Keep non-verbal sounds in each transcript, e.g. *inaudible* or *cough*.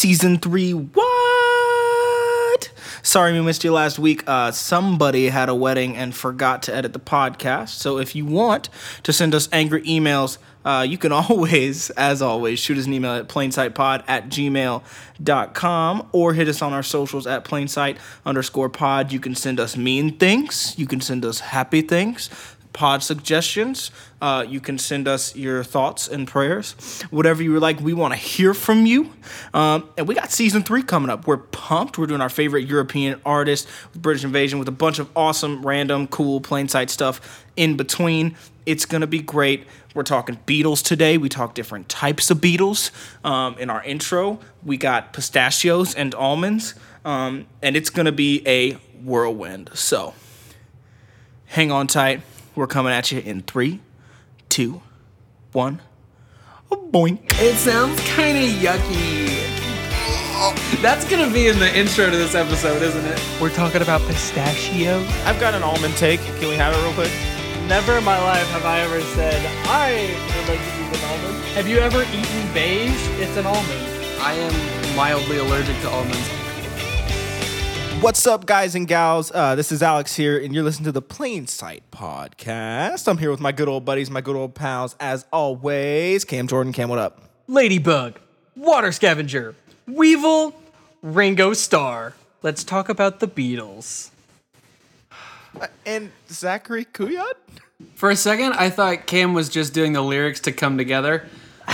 season three. What? Sorry we missed you last week. Uh, somebody had a wedding and forgot to edit the podcast. So if you want to send us angry emails, uh, you can *laughs* always, as always, shoot us an email at plainsightpod at gmail.com or hit us on our socials at plainsight underscore pod. You can send us mean things. You can send us happy things pod suggestions. Uh, you can send us your thoughts and prayers, whatever you like. We want to hear from you. Um, and we got season three coming up. We're pumped. We're doing our favorite European artist with British Invasion with a bunch of awesome, random, cool, plain sight stuff in between. It's going to be great. We're talking Beatles today. We talk different types of Beatles. Um, in our intro, we got pistachios and almonds. Um, and it's going to be a whirlwind. So hang on tight. We're coming at you in three, two, one. Boink. It sounds kind of yucky. That's gonna be in the intro to this episode, isn't it? We're talking about pistachio. I've got an almond take. Can we have it real quick? Never in my life have I ever said I would like to eat an almond. Have you ever eaten beige? It's an almond. I am mildly allergic to almonds. What's up, guys and gals? Uh, this is Alex here, and you're listening to the Plain Sight Podcast. I'm here with my good old buddies, my good old pals, as always. Cam Jordan, Cam, what up? Ladybug, water scavenger, weevil, Ringo Starr. Let's talk about the Beatles. And Zachary Kuyat? For a second, I thought Cam was just doing the lyrics to come together.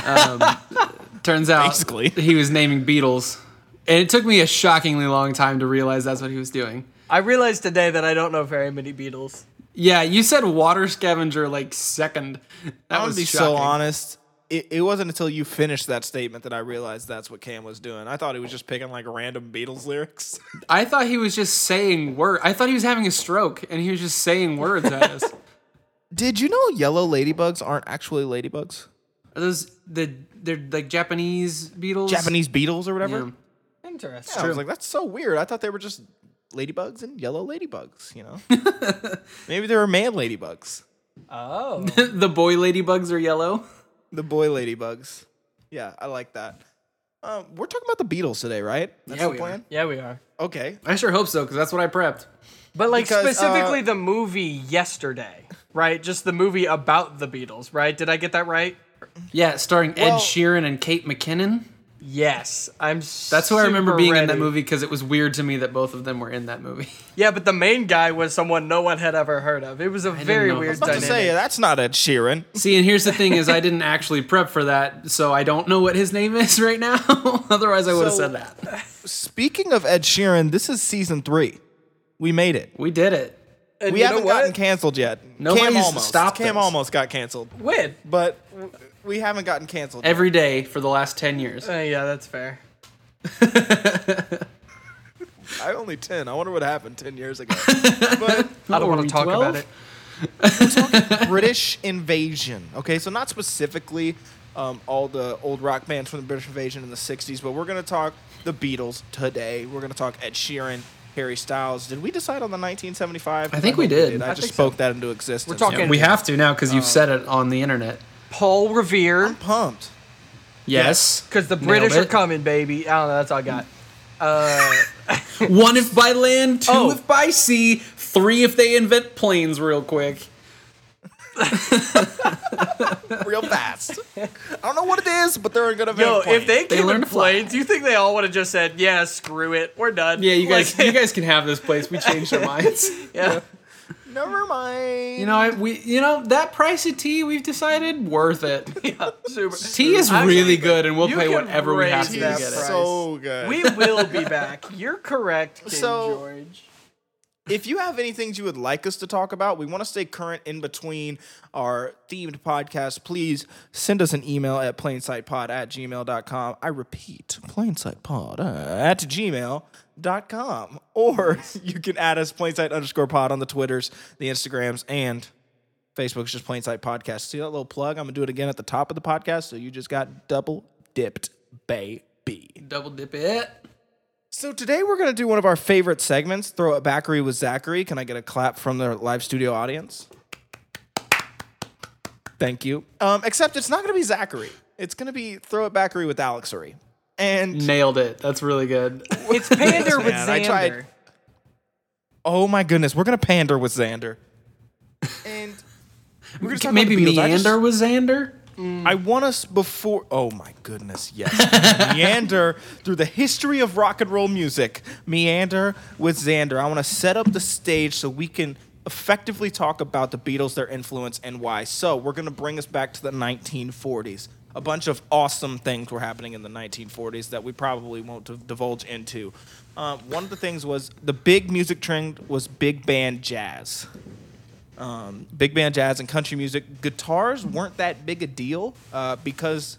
Um, *laughs* turns out Basically. he was naming Beatles. And it took me a shockingly long time to realize that's what he was doing. I realized today that I don't know very many Beatles. Yeah, you said water scavenger like second. That I'm was be shocking. so honest. It, it wasn't until you finished that statement that I realized that's what Cam was doing. I thought he was just picking like random Beatles lyrics. *laughs* I thought he was just saying word. I thought he was having a stroke and he was just saying words at us. *laughs* Did you know yellow ladybugs aren't actually ladybugs? Are those the they're like Japanese Beatles? Japanese beetles or whatever? Yeah. Interesting. I was like, that's so weird. I thought they were just ladybugs and yellow ladybugs, you know? *laughs* Maybe they were man ladybugs. Oh. *laughs* the boy ladybugs are yellow. The boy ladybugs. Yeah, I like that. Um, we're talking about the Beatles today, right? That's Yeah, the we plan? yeah, we are. Okay. I sure hope so because that's what I prepped. But like Because, uh, specifically the movie yesterday, right? Just the movie about the Beatles, right? Did I get that right? Yeah, starring Ed Well- Sheeran and Kate McKinnon. Yes, I'm. That's who I remember super being in that movie because it was weird to me that both of them were in that movie. *laughs* Yeah, but the main guy was someone no one had ever heard of. It was a very weird was I was about dynamic. to say, that's not Ed Sheeran. *laughs* See, and here's the thing: is I didn't actually prep for that, so I don't know what his name is *laughs* right now. Otherwise, I would have So- said that. Speaking of Ed Sheeran, this is season three. We made it. We did it. And We haven't gotten canceled yet. Nobody's Cam almost. stopped Cam us. almost got canceled, When? but w- we haven't gotten canceled. yet. Every day for the last ten years. Uh, yeah, that's fair. *laughs* I only ten. I wonder what happened ten years ago. *laughs* but I don't want to talk 12? about it. British invasion. Okay, so not specifically um, all the old rock bands from the British invasion in the '60s, but we're gonna talk the Beatles today. We're gonna talk Ed Sheeran, Harry Styles. Did we decide on the 1975? I think we hope did. I, I just think so. spoke that into existence. We're talking- Yeah, we have to now because you've said it on the internet. Paul Revere, I'm pumped. Yes, because the Nailed British are coming, baby. I don't know. That's all I got. Uh, *laughs* One if by land, two Oh. if by sea, three if they invent planes real quick. *laughs* real fast. I don't know what it is, but they're gonna. Yo, invent if they They came learn in to fly. planes, you think they all would have just said, "Yeah, screw it, we're done." Yeah, you guys, *laughs* Like- you guys can have this place. We changed our minds. yeah. Never mind. You know, I, we, you know that price of tea we've decided worth it. *laughs* yeah, super. Tea is Actually, really good, and we'll pay whatever we have raise to that get it. so good. We will be back. You're correct, King So- George. if you have any things you would like us to talk about, we want to stay current in between our themed podcast. Please send us an email at plainsightpod at gmail.com. I repeat, plainsightpod at gmail.com. Or *laughs* you can add us plainsight underscore pod on the Twitters, the Instagrams, and Facebook's just plainsight podcast. See that little plug? I'm going to do it again at the top of the podcast. So you just got double dipped, baby. Double dip it. So today we're gonna do one of our favorite segments, Throw It Backery with Zachary. Can I get a clap from the live studio audience? Thank you. Um, except it's not gonna be Zachary. It's gonna be Throw It Backery with Alexery. And Nailed it. That's really good. *laughs* It's pander with Man, I tried- Xander. oh my goodness, we're gonna pander with Xander. And *laughs* we're gonna talk Maybe about the just- Meander was Xander. I want us before. Oh my goodness, yes. *laughs* Meander through the history of rock and roll music. Meander with Xander. I want to set up the stage so we can effectively talk about the Beatles, their influence, and why. So we're going to bring us back to the 1940s. A bunch of awesome things were happening in the 1940s that we probably won't divulge into. Uh, one of the things was the big music trend was big band jazz um, big band jazz and country music, guitars weren't that big a deal uh, because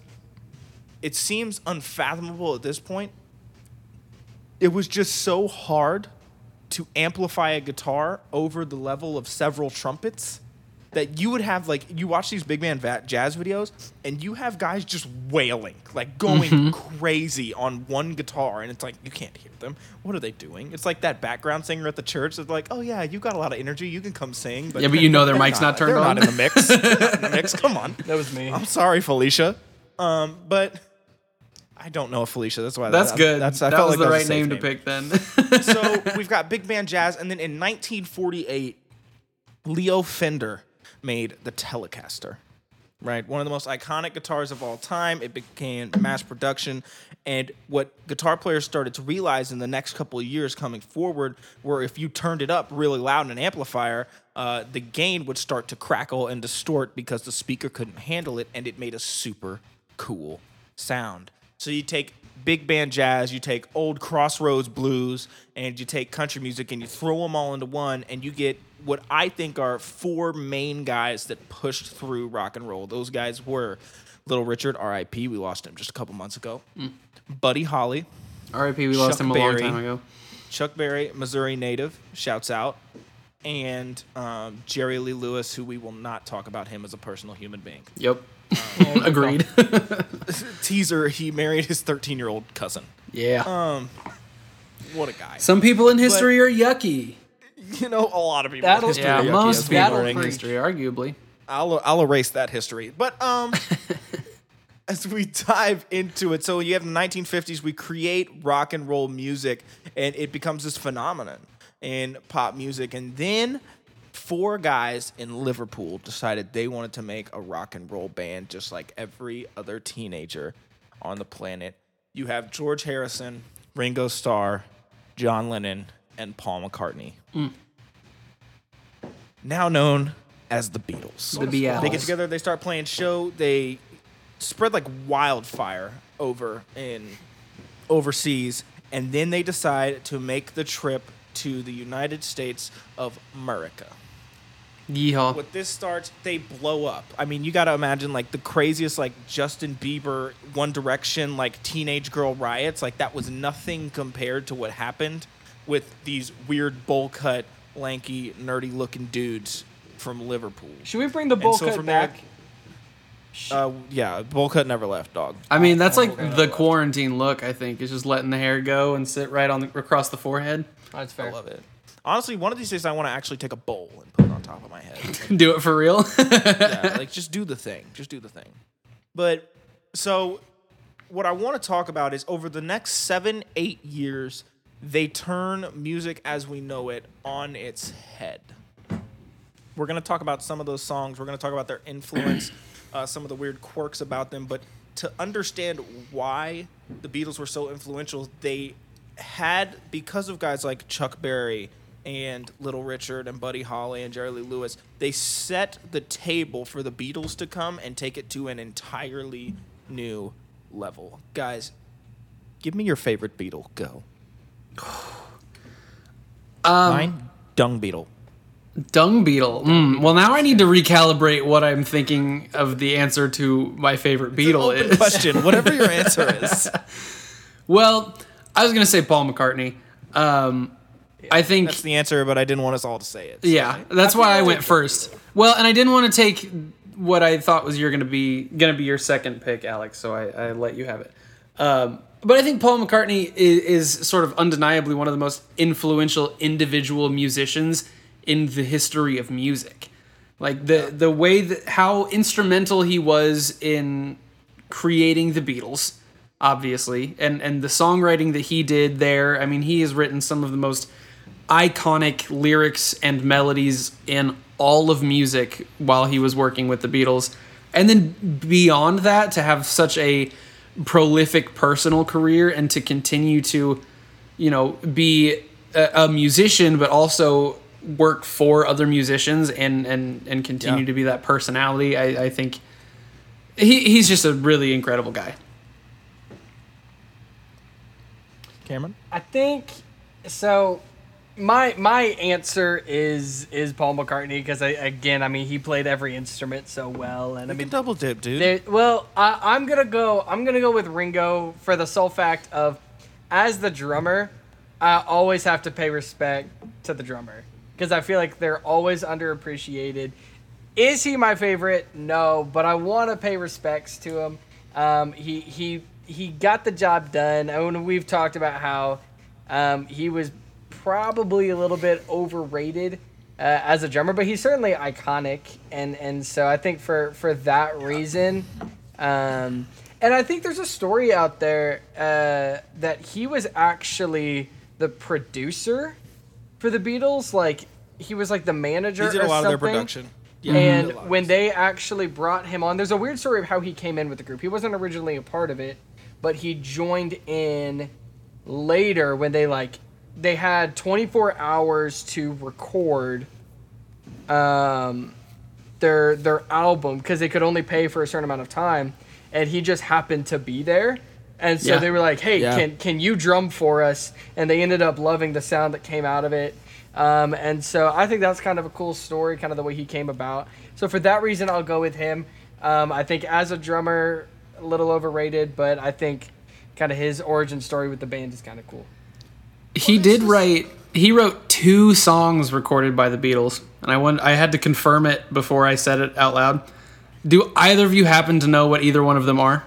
it seems unfathomable at this point. It was just so hard to amplify a guitar over the level of several trumpets that you would have like you watch these big band va- jazz videos and you have guys just wailing like going crazy on one guitar and it's like you can't hear them. What are they doing? It's like that background singer at the church that's like oh yeah you got a lot of energy. You can come sing but Yeah, but you know their mic's not turned they're on. not in the mix. *laughs* They're not in the mix. Come on. That was me. i'm sorry felicia. Um but i don't know felicia that's why That's that, good. that's i that felt was like the that right a safe name to pick then. *laughs* so *laughs* we've got big band jazz, and then in 1948, Leo Fender made the Telecaster. Right, one of the most iconic guitars of all time. It became mass production, and what guitar players started to realize in the next couple of years coming forward, were if you turned it up really loud in an amplifier, uh, the gain would start to crackle and distort because the speaker couldn't handle it, and it made a super cool sound. So you take big band jazz, you take old crossroads blues, and you take country music, and you throw them all into one, and you get what I think are four main guys that pushed through rock and roll. Those guys were Little Richard, R.I.P. We lost him just a couple months ago. Hmm. Buddy Holly, R.I.P. We lost Chuck him a Berry. long time ago. Chuck Berry, Missouri native, shouts out, and um, Jerry Lee Lewis, who we will not talk about him as a personal human being. Yep. Um, *laughs* Agreed. *laughs* Teaser: He married his 13 year old cousin. yeah. Um, what a guy! Some people in history are yucky. *laughs* you know, a lot of people. That'll- history Yeah, most as people well. That'll in preach. history, arguably. I'll I'll erase that history. But um *laughs* as we dive into it, so you have the 1950s, we create rock and roll music and it becomes this phenomenon in pop music and then four guys in Liverpool decided they wanted to make a rock and roll band just like every other teenager on the planet. You have George Harrison, Ringo Starr, John Lennon, and Paul McCartney. Now known as the Beatles. The Beatles. They get together, they start playing show, they spread like wildfire over in overseas, and then they decide to make the trip to the United States of America. Yeehaw. With this starts, they blow up. I mean, you got to imagine like the craziest like Justin Bieber, One Direction, like teenage girl riots. Like that was nothing compared to what happened with these weird bowl cut, lanky, nerdy looking dudes from Liverpool. Should we bring the bowl so cut from back? there- Uh, yeah, bowl cut never left, dog. I mean, that's like the quarantine look. I think is just letting the hair go and sit right on the, across the forehead. That's fair. I fair. love it. Honestly, one of these days I want to actually take a bowl and put it on top of my head. *laughs* Do it for real. *laughs* yeah, like just do the thing. Just do the thing. But so what I want to talk about is over the next seven, eight years, they turn music as we know it on its head. We're gonna talk about some of those songs. We're gonna talk about their influence, *clears throat* uh, some of the weird quirks about them. But to understand why the Beatles were so influential, they had because of guys like Chuck Berry and Little Richard and Buddy Holly and Jerry Lee Lewis, they set the table for the Beatles to come and take it to an entirely new level. Guys, give me your favorite Beatle. Go. *sighs* Um, Mine, Dung Beetle. Dung beetle. Mm, well, now I need to recalibrate what I'm thinking of the answer to my favorite beetle is. question. *laughs* Whatever your answer is. Well, I was gonna say Paul McCartney. Um, I think That's the answer, but I didn't want us all to say it. yeah, that's why I went first. Well, and I didn't want to take what I thought was you're gonna be gonna be your second pick, Alex. So I, I let you have it. Um, but I think Paul McCartney is, is sort of undeniably one of the most influential individual musicians in the history of music. Like the the way that how instrumental he was in creating the Beatles, obviously, and and the songwriting that he did there. I mean, he has written some of the most iconic lyrics and melodies in all of music while he was working with the Beatles. And then beyond that, to have such a prolific personal career and to continue to, you know, be a, a musician, but also work for other musicians and and and continue Yeah. to be that personality. I, I think he, he's just a really incredible guy. Cameron? I think so. My my answer is is Paul McCartney because I again I mean he played every instrument so well and I mean double dip, dude. there, well I, I'm gonna go I'm gonna go with Ringo for the sole fact of as the drummer I always have to pay respect to the drummer because I feel like they're always underappreciated. Is he my favorite? No, but I want to pay respects to him. Um, he he he got the job done. And we've talked about how um, he was probably a little bit overrated uh, as a drummer, but he's certainly iconic. And and so I think for for that reason, um, and I think there's a story out there uh, that he was actually the producer for the Beatles. Like he was like the manager. He did a or lot of their something. production. And when they actually brought him on, there's a weird story of how he came in with the group. He wasn't originally a part of it, but he joined in later when they like they had 24 hours to record um their their album because they could only pay for a certain amount of time and he just happened to be there. And so Yeah. they were like hey Yeah. can can you drum for us? And they ended up loving the sound that came out of it. Um, and so i think that's kind of a cool story kind of the way he came about. So for that reason i'll go with him. Um, i think as a drummer a little overrated but i think kind of his origin story with the band is kind of cool He did write. He wrote two songs recorded by the Beatles, and I want. I had to confirm it before I said it out loud. Do either of you happen to know what either one of them are?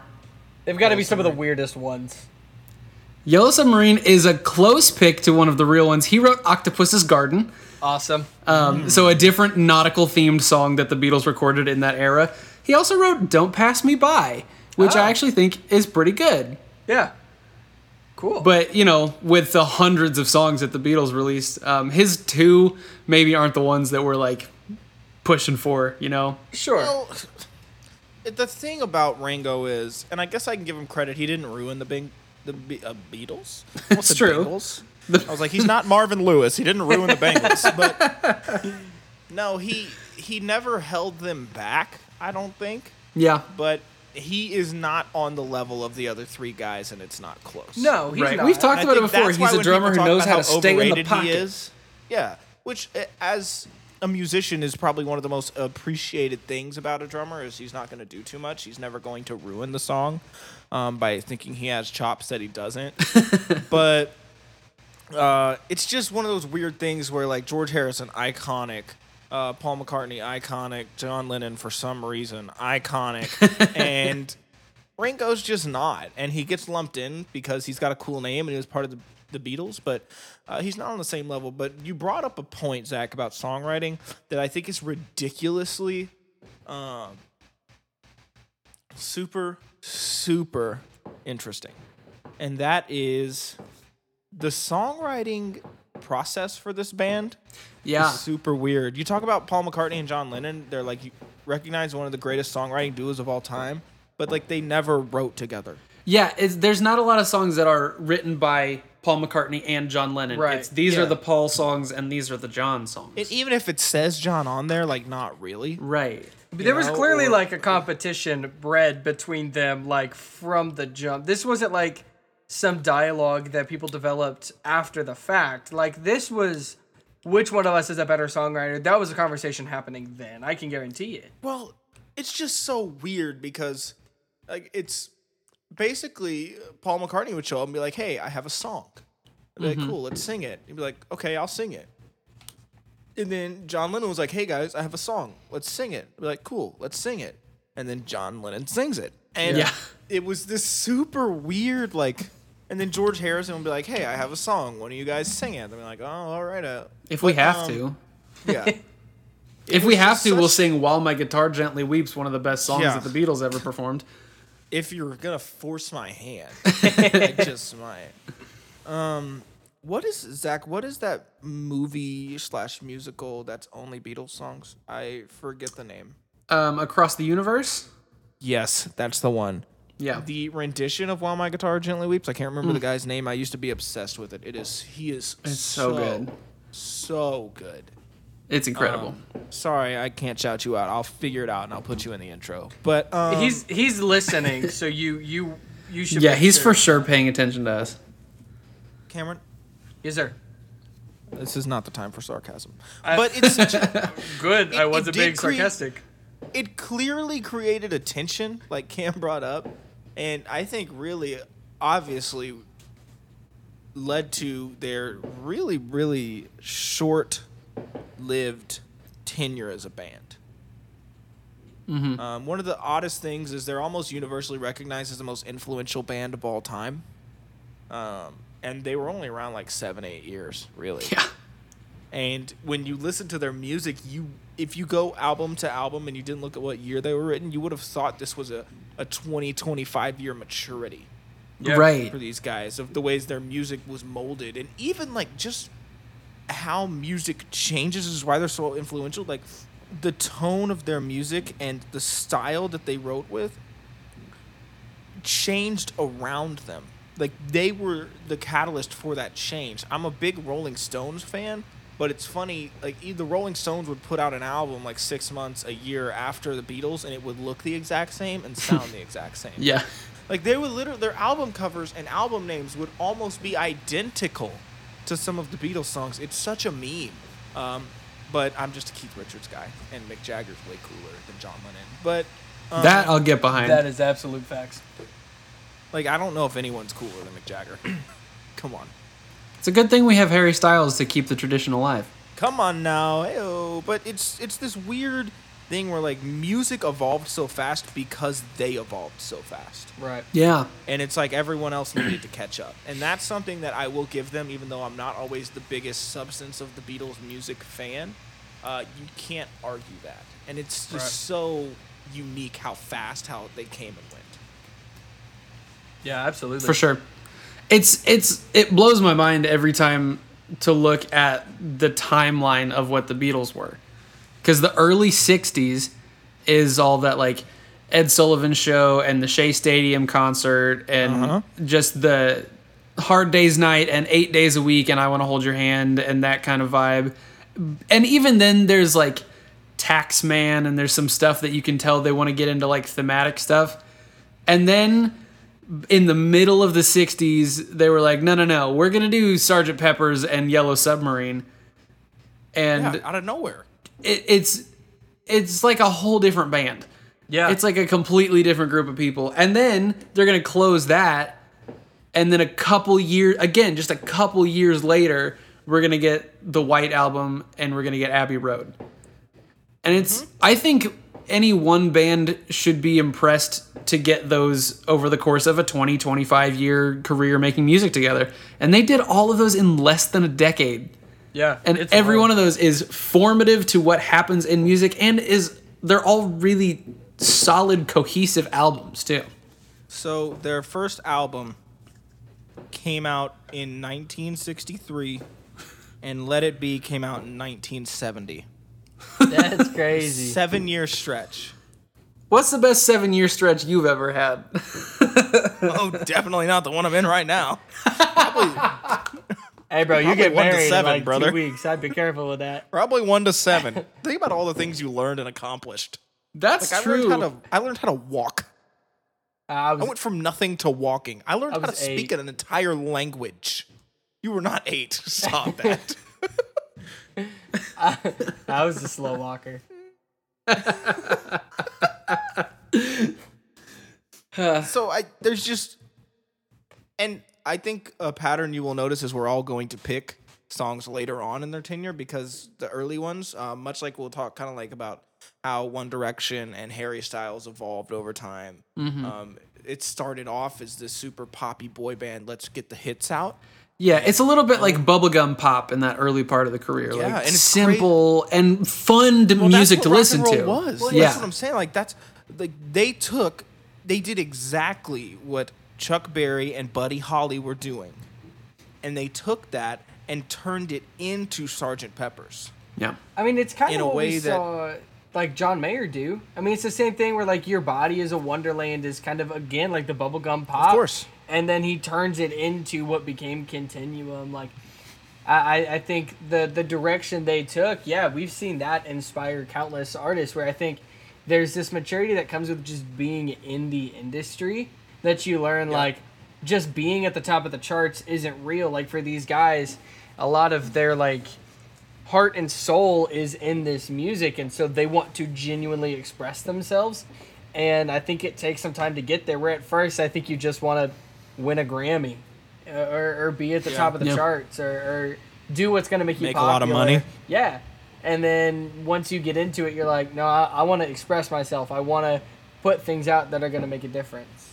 they've got to be some of the weirdest ones Yellow Submarine is a close pick to one of the real ones. He wrote Octopus's Garden, awesome um, so a different nautical themed song that the Beatles recorded in that era. He also wrote Don't Pass Me By, which Oh. I actually think is pretty good. yeah cool But you know, with the hundreds of songs that the Beatles released, um, his two maybe aren't the ones that we're like pushing for. You know, sure Well, the thing about Ringo is, and I guess I can give him credit, he didn't ruin the big the Be- uh, Beatles. *laughs* What's It's true. Bengals? I was like, he's not Marvin Lewis. He didn't ruin the Bengals, *laughs* but no, he he never held them back. I don't think, yeah, but he is not on the level of the other three guys, and it's not close. no he's right. not. We've talked And about it before. He's a drummer who knows how to stay in the pocket. He is. Yeah, which uh, as a musician is probably one of the most appreciated things about a drummer is he's not going to do too much. He's never going to ruin the song um, by thinking he has chops that he doesn't. *laughs* but uh, it's just one of those weird things where like George Harrison, iconic. Uh, Paul McCartney, iconic. John Lennon, for some reason, iconic. *laughs* and Ringo's just not, and he gets lumped in because he's got a cool name and he was part of the, the Beatles, but uh, he's not on the same level. But you brought up a point, Zach, about songwriting that I think is ridiculously, um, super, super interesting, and that is the songwriting process for this band yeah. is super weird. You talk about Paul McCartney and John Lennon, they're like you recognize one of the greatest songwriting duos of all time, but like they never wrote together. Yeah, it's, there's not a lot of songs that are written by Paul McCartney and John Lennon. Right, It's, these yeah. are the Paul songs and these are the John songs. And even if it says John on there, like not really. right. There was clearly or- like a competition bred between them, like from the jump. This wasn't like some dialogue that people developed after the fact. Like this was, which one of us is a better songwriter? That was a conversation happening then. I can guarantee it. Well, it's just so weird because like it's basically uh, Paul McCartney would show up and be like, "Hey, I have a song." I'd be like, mm-hmm. "Cool, let's sing it." He'd be like, "Okay, I'll sing it." And then John Lennon was like, "Hey guys, I have a song. Let's sing it." I'd be like, "Cool, let's sing it." And then John Lennon sings it. And Yeah. it was this super weird like and then George Harrison will be like, "Hey, I have a song. One of you guys sing it." I'd be like, "Oh, all right." Uh, If we but, have um, to. yeah. *laughs* If we have to, we'll sing While My Guitar Gently Weeps, one of the best songs Yeah. that the Beatles ever performed. if you're gonna force my hand, *laughs* I just might. Um, what is Zach? What is that movie slash musical that's only Beatles songs? I forget the name. Um, across the universe. Yes, that's the one. Yeah. The rendition of "While My Guitar Gently Weeps." I can't remember the guy's name. I used to be obsessed with it. It is. He is. It's so good. So good. It's incredible. Sorry, I can't shout you out. I'll figure it out and I'll put you in the intro. But um, He's he's listening, so you you you should. yeah, he's sure. for sure paying attention to us. Cameron. Yes, sir. This is not the time for sarcasm. I- but it's such *laughs* a, Good. I wasn't did being create- sarcastic. it clearly created a tension, like Cam brought up, and I think really, obviously, led to their really, really short-lived tenure as a band. Um, one of the oddest things is they're almost universally recognized as the most influential band of all time, um, and they were only around like seven, eight years, really. Yeah. And when you listen to their music, you if you go album to album and you didn't look at what year they were written, you would have thought this was a, a 20, 25 year maturity Yeah. Right. for these guys of the ways their music was molded. And even like just how music changes is why they're so influential. Like the tone of their music and the style that they wrote with changed around them. Like they were the catalyst for that change. I'm a big Rolling Stones fan, but it's funny. Like e- the Rolling Stones would put out an album like six months, a year after the Beatles, and it would look the exact same and sound the exact same. *laughs* Yeah. Like they would literally their album covers and album names would almost be identical to some of the Beatles songs. It's such a meme. Um, but I'm just a Keith Richards guy, and Mick Jagger's way cooler than John Lennon. But um, that I'll get behind. That is absolute facts. like I don't know if anyone's cooler than Mick Jagger. *clears throat* Come on. It's a good thing we have Harry Styles to keep the tradition alive. Come on now, Ayo. But it's it's this weird thing where like music evolved so fast because they evolved so fast. Right. Yeah. and it's like everyone else needed to catch up. And that's something that I will give them, even though I'm not always the biggest substance of the Beatles music fan. Uh, you can't argue that, and it's just Right. so unique how fast how they came and went. Yeah, absolutely. for sure. It's it's it blows my mind every time to look at the timeline of what the Beatles were, because the early '60s is all that like Ed Sullivan show and the Shea Stadium concert and Uh-huh. just the Hard Days Night and Eight Days a Week and I Want to Hold Your Hand and that kind of vibe. And even then, there's like Tax Man and there's some stuff that you can tell they want to get into like thematic stuff. And then in the middle of the 60s, they were like, no, no, no, we're going to do Sergeant Pepper's and Yellow Submarine. And Yeah, out of nowhere. it, it's it's like a whole different band. Yeah. It's like a completely different group of people. And then they're going to close that. And then a couple years, again, just a couple years later, we're going to get the White Album and we're going to get Abbey Road. And it's, mm-hmm. I think any one band should be impressed to get those over the course of a 20, 25 year career making music together. And they did all of those in less than a decade yeah. and every wild. one of those is formative to what happens in music and is they're all really solid cohesive albums too So their first album came out in 1963, and Let It Be came out in 1970. That's *laughs* crazy. Seven year stretch. what's the best seven year stretch you've ever had *laughs* Oh, definitely not the one I'm in right now. hey, bro, you Probably get one to married seven, in like brother. two weeks. I'd be careful with that. Probably one to seven. *laughs* Think about all the things you learned and accomplished. that's Like I true learned how to I learned how to walk. I I went from nothing to walking. I learned I how to was speak eight. an entire language. You were not eight. Stop that. I was a slow walker. *laughs* so I there's just and I think a pattern you will notice is we're all going to pick songs later on in their tenure because the early ones, uh, much like we'll talk kind of like about how One Direction and Harry Styles evolved over time. Um, it started off as this super poppy boy band. Let's get the hits out. Yeah it's a little bit like bubblegum pop in that early part of the career Yeah, like and it's simple and fun to Well, music that's to rock listen and roll to Was. yeah That's what I'm saying. Like that's like they took they did exactly what Chuck Berry and Buddy Holly were doing, and they took that and turned it into Sergeant Pepper's. Yeah. I mean, it's kind In of a what way we that- saw like John Mayer do. I mean, it's the same thing where like your body is a wonderland is kind of again like the bubblegum pop. Of course. And then he turns it into what became Continuum. Like, I, I- think the the direction they took, yeah, we've seen that inspire countless artists. Where I think there's this maturity that comes with just being in the industry that you learn like just being at the top of the charts isn't real. Like for these guys, a lot of their like heart and soul is in this music and so they want to genuinely express themselves and i think it takes some time to get there where at first i think you just want to win a grammy uh, or, or be at the top of the Yeah. charts or, or do what's going to make you Make a lot of money. yeah and then once you get into it you're like no i, I want to express myself i want to put things out that are going to make a difference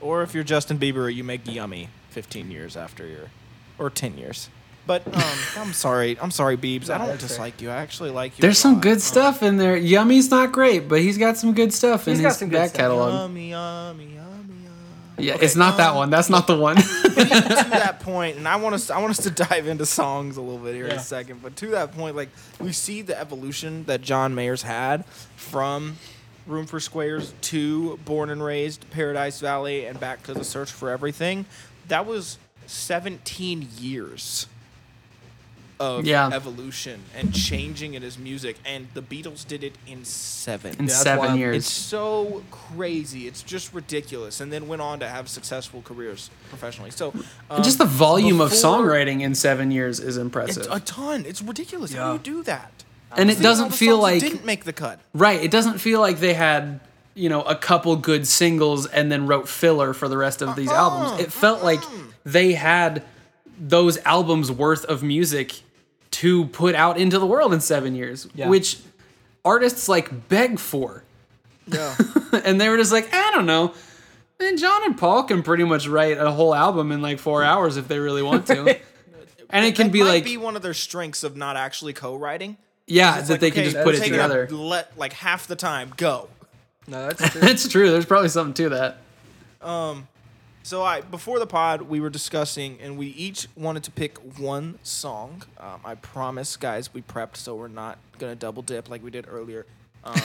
Or if you're Justin Bieber, you make Yummy 15 years after your, or 10 years. But um, *laughs* I'm sorry, I'm sorry, Biebs. I don't that's fair. dislike you. I actually like you. There's a some lot. good Um, stuff in there. Yummy's not great, but he's got some good stuff He's in got his some good back stuff. catalog. Yummy, yummy, yummy, yummy. Yeah, Okay, it's not that um, one. That's not the one. *laughs* to that point, and I want us, I want us to dive into songs a little bit here in a second. But to that point, like we see the evolution that John Mayer's had from Room for Squares to Born and Raised, Paradise Valley, and back to the Search for Everything. That was 17 years of Yeah. evolution and changing in his music, and the Beatles did it in seven. in that's seven years. It's so crazy. It's just ridiculous. And then went on to have successful careers professionally. So, um, just the volume of songwriting in seven years is It's impressive. a ton. It's ridiculous. How do you do that? and it Think of all doesn't feel songs that like didn't make the cut. right. It doesn't feel like they had you know a couple good singles and then wrote filler for the rest of these Uh-uh, albums. It felt like they had those albums worth of music to put out into the world in seven years, Yeah. which artists like beg for. Yeah. *laughs* and they were just like, I don't know. And John and Paul can pretty much write a whole album in like four hours if they really want to. *laughs* and it can be might like, be one of their strengths of not actually co-writing. yeah, that like, they can just put it together. up, let like half the time go. no that's true *laughs* It's true. There's probably something to that. Um, So I before the pod we were discussing and we each wanted to pick one song. Um, I promise, guys, we prepped, so we're not gonna double dip like we did earlier. Um,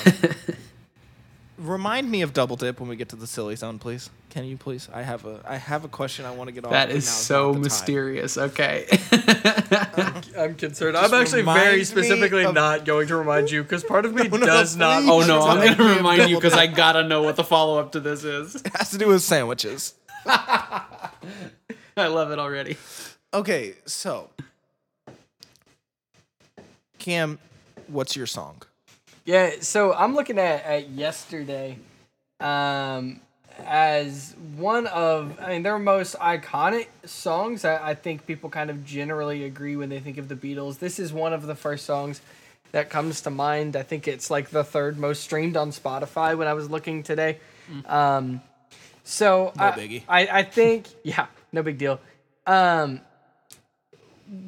*laughs* remind me of double dip when we get to the silly zone, please. Can you please? I have a I have a question I want to get off. That is but so not the time. mysterious. Okay. I'm concerned. Just I'm actually very specifically of- not going to remind you because part of me *laughs* No, no, does not. oh no, I'm gonna remind you because I gotta know what the follow up to this is. *laughs* It has to do with sandwiches. *laughs* I love it already. Okay, so Cam, what's your song? Yeah, so I'm looking at, at yesterday um, as one of, I mean, their most iconic songs. I, I think people kind of generally agree when they think of the Beatles. This is one of the first songs that comes to mind. I think it's like the third most streamed on Spotify when I was looking today. Um, so I, biggie. I, I think, *laughs* yeah, no big deal. Um,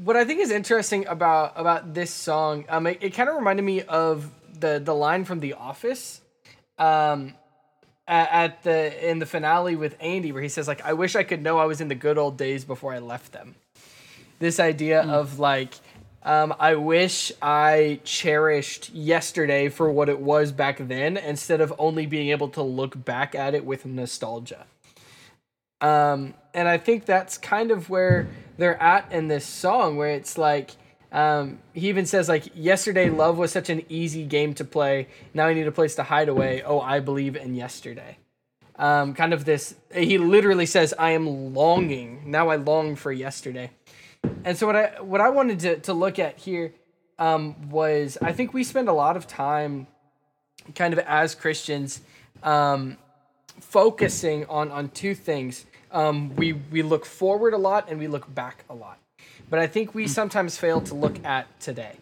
what I think is interesting about about this song, um, it, it kind of reminded me of the the line from The Office, um, at, at the in the finale with Andy, where he says like, "I wish I could know I was in the good old days before I left them." This idea of like, um, I wish I cherished yesterday for what it was back then, instead of only being able to look back at it with nostalgia. Um, and I think that's kind of where they're at in this song, where it's like, um, he even says like, yesterday love was such an easy game to play. Now I need a place to hide away. Oh, I believe in yesterday. Um, kind of this. He literally says, "I am longing now. I long for yesterday." And so what I what I wanted to to look at here um, was I think we spend a lot of time, kind of as Christians, um, focusing on on two things. Um, we we look forward a lot and we look back a lot, but I think we sometimes fail to look at today.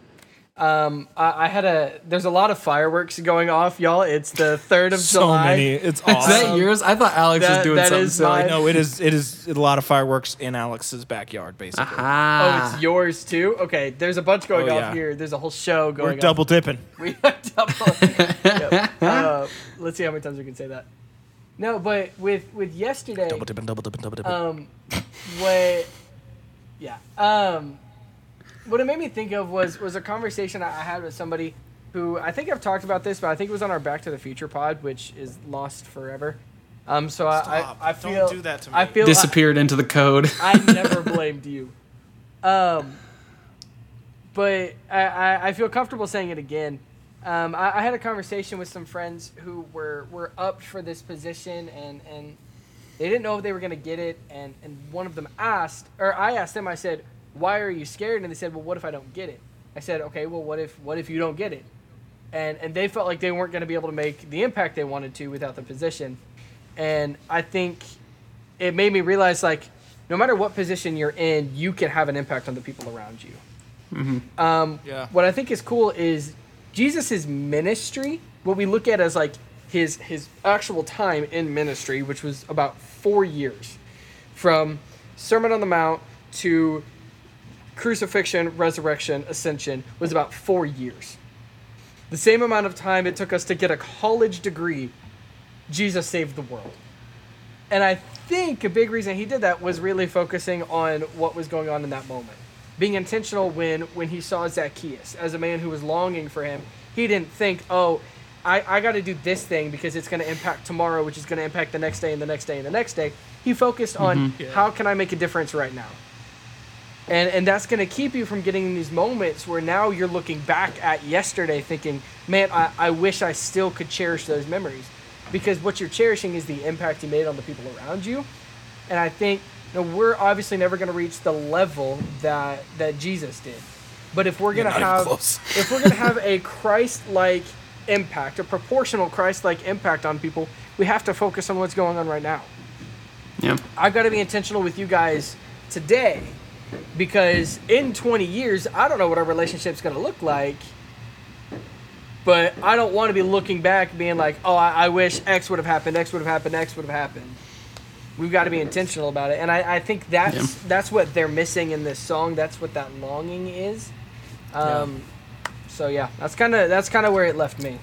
Um, I, I had a there's a lot of fireworks going off, y'all. It's the third of *laughs* July. So many. It's Is that yours? I thought Alex that- was doing that something is silly. mine. No, it is. It is a lot of fireworks in Alex's backyard, basically. Oh, Ah. it's yours too. Okay, there's a bunch going Oh, off yeah. here. There's a whole show going. We're on. double dipping. *laughs* We are double. Yep. *laughs* Uh, let's see how many times we can say that. No, but with with yesterday, Double dipping, double dipping, double dipping. um, what? Yeah. Um, what it made me think of was was a conversation I I had with somebody who I think I've talked about this, but I think it was on our Back to the Future pod, which is lost forever. Um, so I, Stop. I I Don't feel do that to I feel Disappeared into the code. *laughs* I never blamed you. Um, but I, I, I feel comfortable saying it again. Um, I, I had a conversation with some friends who were, were up for this position and, and they didn't know if they were going to get it. And, and one of them asked, or I asked them, I said, why are you scared? And they said, well, what if I don't get it? I said, okay, well, what if, what if you don't get it? And, and they felt like they weren't going to be able to make the impact they wanted to without the position. And I think it made me realize like no matter what position you're in, you can have an impact on the people around you. Um, Yeah. What I think is cool is Jesus' ministry. What we look at as like his his actual time in ministry, which was about four years, from Sermon on the Mount to crucifixion, resurrection, ascension, was about four years. The same amount of time it took us to get a college degree, Jesus saved the world. And I think a big reason he did that was really focusing on what was going on in that moment. Being intentional when when he saw Zacchaeus as a man who was longing for him. He didn't think, oh, I, I got to do this thing because it's going to impact tomorrow, which is going to impact the next day and the next day and the next day. He focused on Yeah. how can I make a difference right now? And, and that's going to keep you from getting in these moments where now you're looking back at yesterday thinking, man, I, I wish I still could cherish those memories. Because what you're cherishing is the impact you made on the people around you. And I think you know, we're obviously never going to reach the level that, that Jesus did. But if we're going to have *laughs* if we're going to have a Christ-like impact, a proportional Christ-like impact on people, we have to focus on what's going on right now. Yeah. I've got to be intentional with you guys today because in 20 years, I don't know what our relationship's going to look like. But I don't want to be looking back being like, oh, I, I wish X would have happened, X would have happened, X would have happened. We've got to be intentional about it. And I, I think that's Yeah. that's what they're missing in this song. That's what that longing is. Um, So yeah, that's kind of that's kind of where it left me.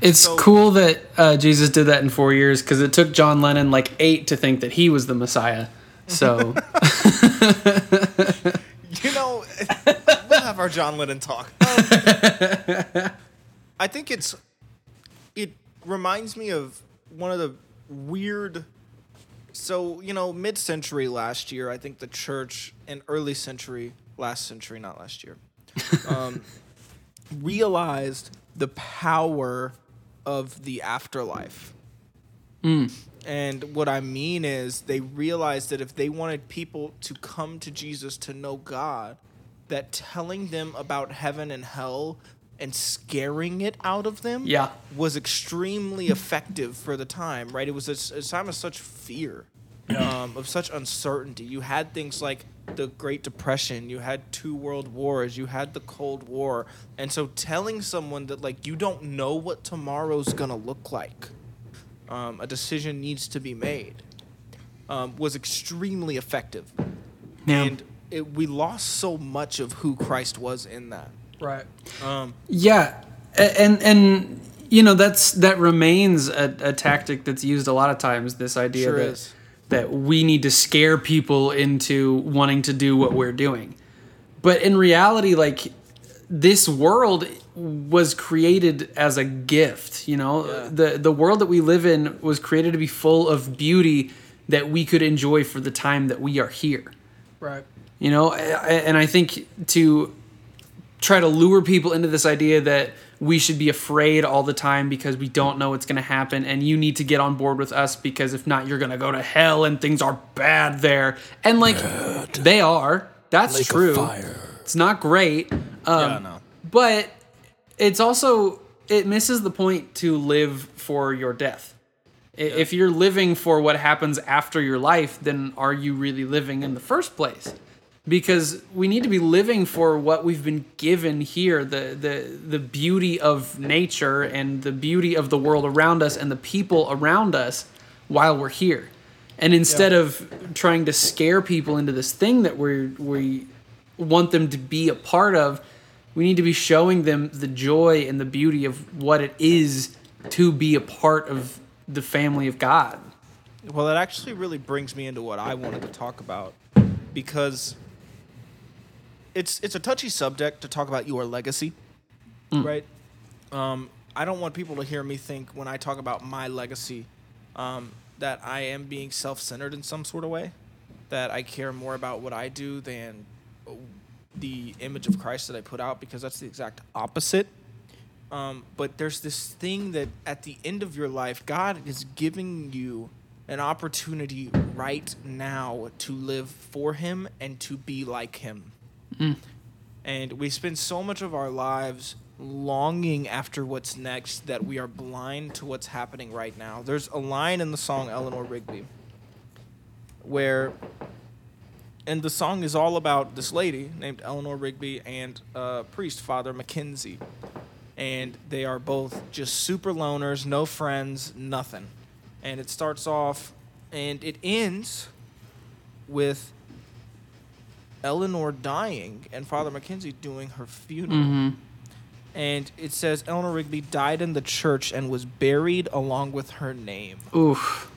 It's So- cool that uh, Jesus did that in four years because it took John Lennon like eight to think that he was the Messiah. So *laughs* You know, *laughs* we'll have our John Lennon talk. Um, I think it's it reminds me of one of the weird so, you know, mid-century last year, I think the church and early century last century, not last year. Um, *laughs* realized the power of the afterlife. And what I mean is, they realized that if they wanted people to come to Jesus to know God, that telling them about heaven and hell and scaring it out of them Yeah. was extremely effective for the time, right? It was a time of such fear, um, of such uncertainty. You had things like the Great Depression, you had two world wars, you had the Cold War. And so telling someone that, like, you don't know what tomorrow's gonna look like, um, a decision needs to be made, um, was extremely effective. Yeah. And it, we lost so much of who Christ was in that. Right. Um, yeah, and and you know that's that remains a, a tactic that's used a lot of times. This idea Sure that is. that we need to scare people into wanting to do what we're doing, but in reality, like this world was created as a gift you know? Yeah. the the world that we live in was created to be full of beauty that we could enjoy for the time that we are here. Right. you know? I- I- and i think to try to lure people into this idea that we should be afraid all the time because we don't know what's going to happen and you need to get on board with us because if not you're going to go to hell and things are bad there. And like they are. That's true. it's not great. Um, yeah, no. but it's also it misses the point to live for your death. I if you're living for what happens after your life then are you really living in the first place? Because we need to be living for what we've been given here the the the beauty of nature and the beauty of the world around us and the people around us while we're here. And instead of trying to scare people into this thing that we we want them to be a part of we need to be showing them the joy and the beauty of what it is to be a part of the family of God. Well, that actually really brings me into what I wanted to talk about because it's it's a touchy subject to talk about your legacy, right? Um, I don't want people to hear me think when I talk about my legacy um, that I am being self-centered in some sort of way, that I care more about what I do than the image of Christ that I put out because that's the exact opposite. Um, but there's this thing that at the end of your life, God is giving you an opportunity right now to live for Him and to be like Him. And we spend so much of our lives longing after what's next that we are blind to what's happening right now. There's a line in the song Eleanor Rigby where and the song is all about this lady named Eleanor Rigby and uh, priest Father Mackenzie, and they are both just super loners, no friends, nothing. And it starts off, and it ends with Eleanor dying and Father Mackenzie doing her funeral. And it says Eleanor Rigby died in the church and was buried along with her name. Oof.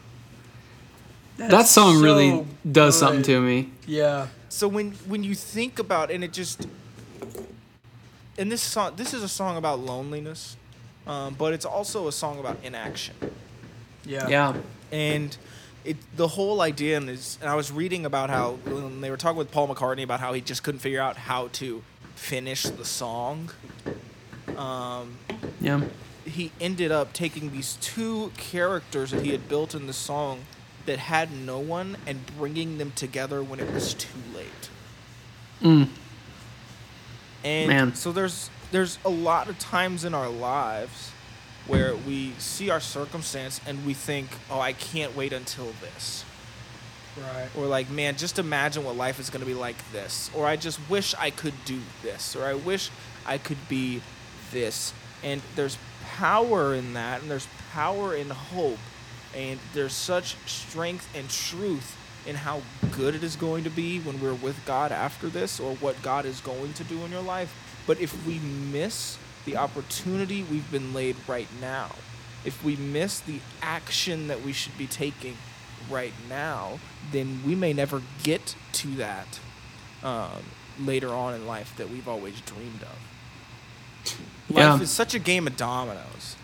That song so really does something to me. Yeah. So when when you think about and it just and this song this is a song about loneliness, um, but it's also a song about inaction. Yeah. Yeah. And it the whole idea is and I was reading about how when they were talking with Paul McCartney about how he just couldn't figure out how to finish the song. Um, Yeah. he ended up taking these two characters that he had built in the song that had no one and bringing them together when it was too late. Mm. And Man. so there's there's a lot of times in our lives where we see our circumstance and we think, "Oh, I can't wait until this." Right. Or like, "Man, just imagine what life is going to be like this." Or I just wish I could do this. Or I wish I could be this. And there's power in that and there's power in hope and there's such strength and truth in how good it is going to be when we're with God after this or what God is going to do in your life. But if we miss the opportunity we've been laid right now, if we miss the action that we should be taking right now, then we may never get to that um, later on in life that we've always dreamed of. Yeah. Life is such a game of dominoes,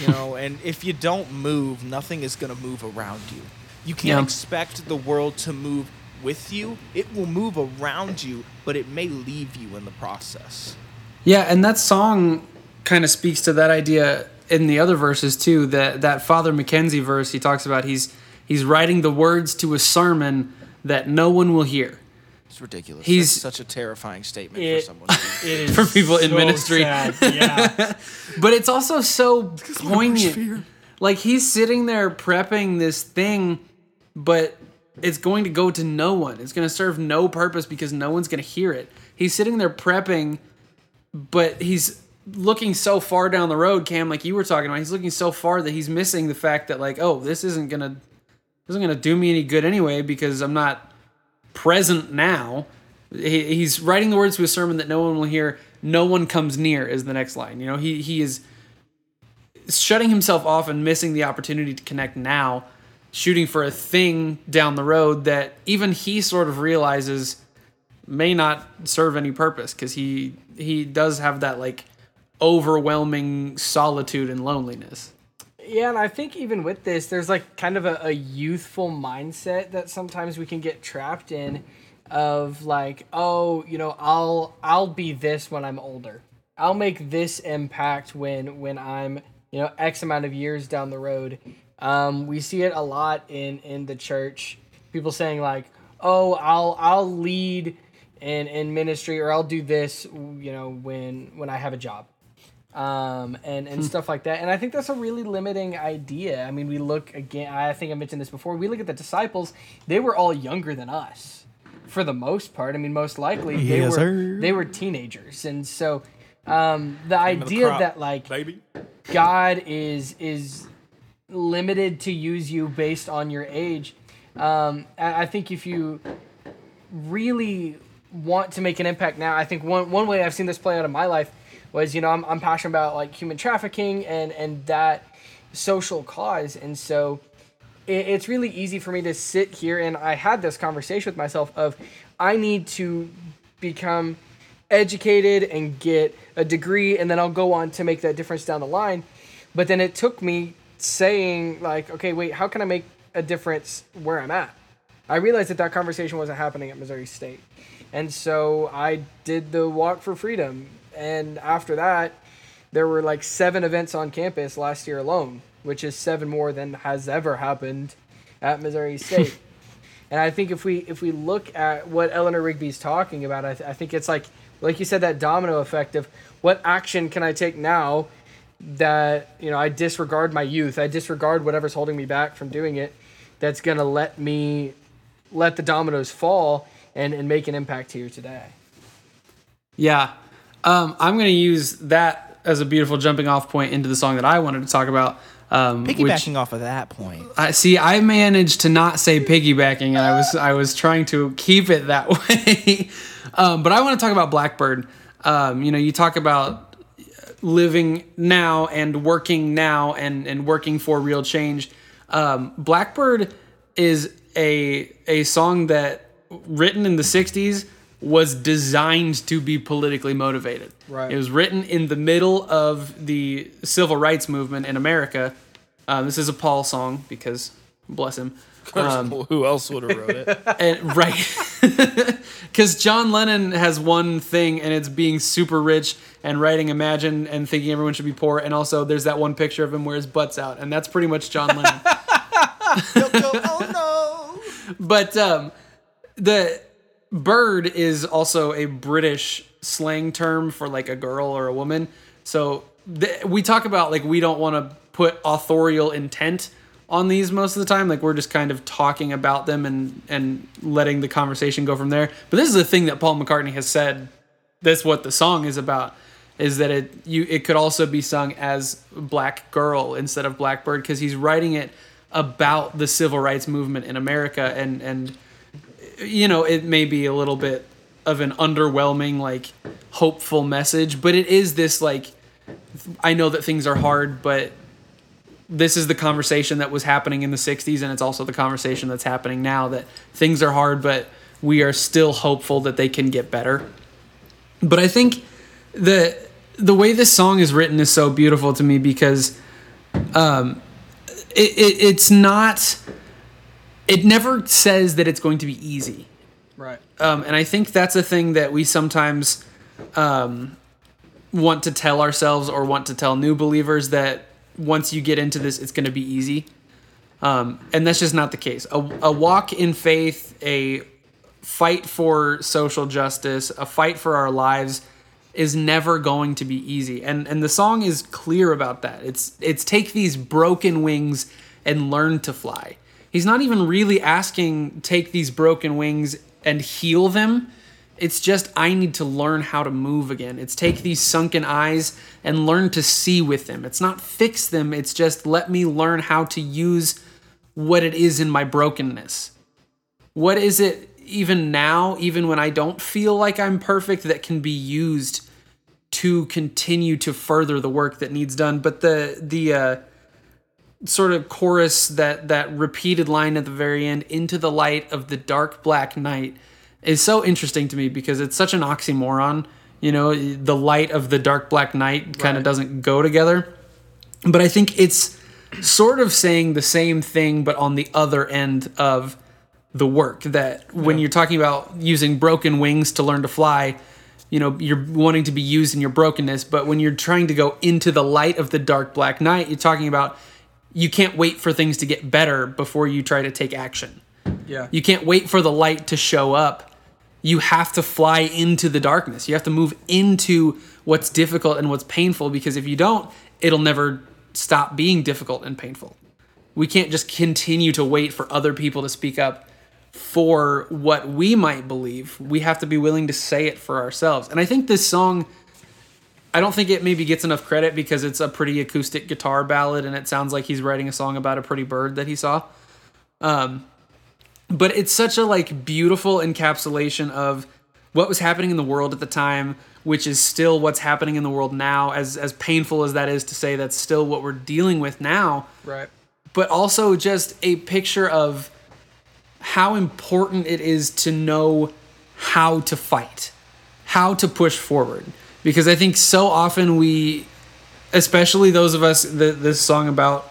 you know, and if you don't move, nothing is going to move around you. You can't Yeah. expect the world to move with you. It will move around you, but it may leave you in the process. Yeah, and that song kind of speaks to that idea in the other verses too. That that Father Mackenzie verse he talks about he's he's writing the words to a sermon that no one will hear. It's ridiculous. He's- That's such a terrifying statement It- for someone. *laughs* It is For people in ministry. sad, Yeah. *laughs* But it's also so poignant. Like he's sitting there prepping this thing, but it's going to go to no one. It's going to serve no purpose because no one's going to hear it. He's sitting there prepping, but he's looking so far down the road, Cam, like you were talking about. He's looking so far that he's missing the fact that like, oh, this isn't gonna this isn't gonna do me any good anyway because I'm not present now. He, he's writing the words to a sermon that no one will hear. No one comes near is the next line. You know, he he is shutting himself off and missing the opportunity to connect now, shooting for a thing down the road that even he sort of realizes may not serve any purpose because he he does have that like overwhelming solitude and loneliness. Yeah, and I think even with this, there's like kind of a, a youthful mindset that sometimes we can get trapped in of like, oh, you know, I'll I'll be this when I'm older. I'll make this impact when when I'm, you know, X amount of years down the road. Um, we see it a lot in in the church. People saying like, oh, I'll I'll lead in in ministry or I'll do this, you know, when when I have a job um, and and stuff like that. And I think that's a really limiting idea. I mean, we look again. I think I mentioned this before. We look at the disciples; they were all younger than us, for the most part. I mean, most likely they Yes, were sir. they were teenagers, and so um, the idea crop, that like baby. God is is limited to use you based on your age. Um, I, I think if you really want to make an impact now, I think one one way I've seen this play out in my life was you know I'm, I'm passionate about like human trafficking and and that social cause, and so it, it's really easy for me to sit here and I had this conversation with myself of I need to become educated and get a degree and then I'll go on to make that difference down the line. But then it took me saying like, okay, wait, how can I make a difference where I'm at? I realized that that conversation wasn't happening at Missouri State. And so I did the walk for freedom and after that there were like seven events on campus last year alone, which is seven more than has ever happened at Missouri *laughs* State. and I think if we if we look at what Eleanor Rigby's talking about, I, th- I think it's like like you said that domino effect of what action can I take now that you know I disregard my youth, I disregard whatever's holding me back from doing it. That's gonna let me let the dominoes fall and, and make an impact here today. Yeah. Um, I'm going to use that as a beautiful jumping off point into the song that I wanted to talk about. Um, which Piggybacking off of that point. I see. I managed to not say piggybacking, and I was I was trying to keep it that *laughs* way. um, but I want to talk about Blackbird. Um, you know, you talk about living now and working now and and working for real change. Um, Blackbird is a a song that written in the '60s was designed to be politically motivated. Right. It was written in the middle of the civil rights movement in America. Um, this is a Paul song because bless him. Um, Who else would have wrote it? *laughs* and right *laughs* because john lennon has one thing and it's being super rich and writing imagine and thinking everyone should be poor and also there's that one picture of him where his butt's out and that's pretty much john lennon *laughs* oh but um, the bird is also a british slang term for like a girl or a woman. So th- we talk about like we don't want to put authorial intent on these most of the time. Like we're just kind of talking about them and and letting the conversation go from there. But this is a thing that paul mccartney has said. That's what the song is about is that it you it could also be sung as black girl instead of blackbird because he's writing it about the civil rights movement in america and and you know it may be a little bit of an underwhelming like hopeful message but it is this like i know that things are hard but this is the conversation that was happening in the 60s and it's also the conversation that's happening now that things are hard but we are still hopeful that they can get better. But i think the the way this song is written is so beautiful to me because um it, it it's not it never says that it's going to be easy Right. um, and I think that's a thing that we sometimes um, want to tell ourselves or want to tell new believers that once you get into this, it's going to be easy. Um, and that's just not the case. A, a walk in faith, a fight for social justice, a fight for our lives is never going to be easy. And and the song is clear about that. It's it's take these broken wings and learn to fly. He's not even really asking take these broken wings and heal them. It's just I need to learn how to move again. It's take these sunken eyes and learn to see with them. It's not fix them, it's just let me learn how to use what it is in my brokenness. What is it even now, even when I don't feel like I'm perfect, that can be used to continue to further the work that needs done? But the the uh, sort of chorus that that repeated line at the very end, "Into the light of the dark black night," is so interesting to me because it's such an oxymoron. You know, the light of the dark black night kind of Right. doesn't go together. But I think it's sort of saying the same thing, but on the other end of the work. That when you're talking about using broken wings to learn to fly, you know, you're wanting to be used in your brokenness. But when you're trying to go into the light of the dark black night, you're talking about you can't wait for things to get better before you try to take action. Yeah. You can't wait for the light to show up. You have to fly into the darkness. You have to move into what's difficult and what's painful because if you don't, it'll never stop being difficult and painful. We can't just continue to wait for other people to speak up for what we might believe. We have to be willing to say it for ourselves. And I think this song I don't think it maybe gets enough credit because it's a pretty acoustic guitar ballad and it sounds like he's writing a song about a pretty bird that he saw. Um, but it's such a like beautiful encapsulation of what was happening in the world at the time, which is still what's happening in the world now. As as painful as that is to say, that's still what we're dealing with now. Right. But also just a picture of how important it is to know how to fight, how to push forward. Because I think so often we, especially those of us, this song about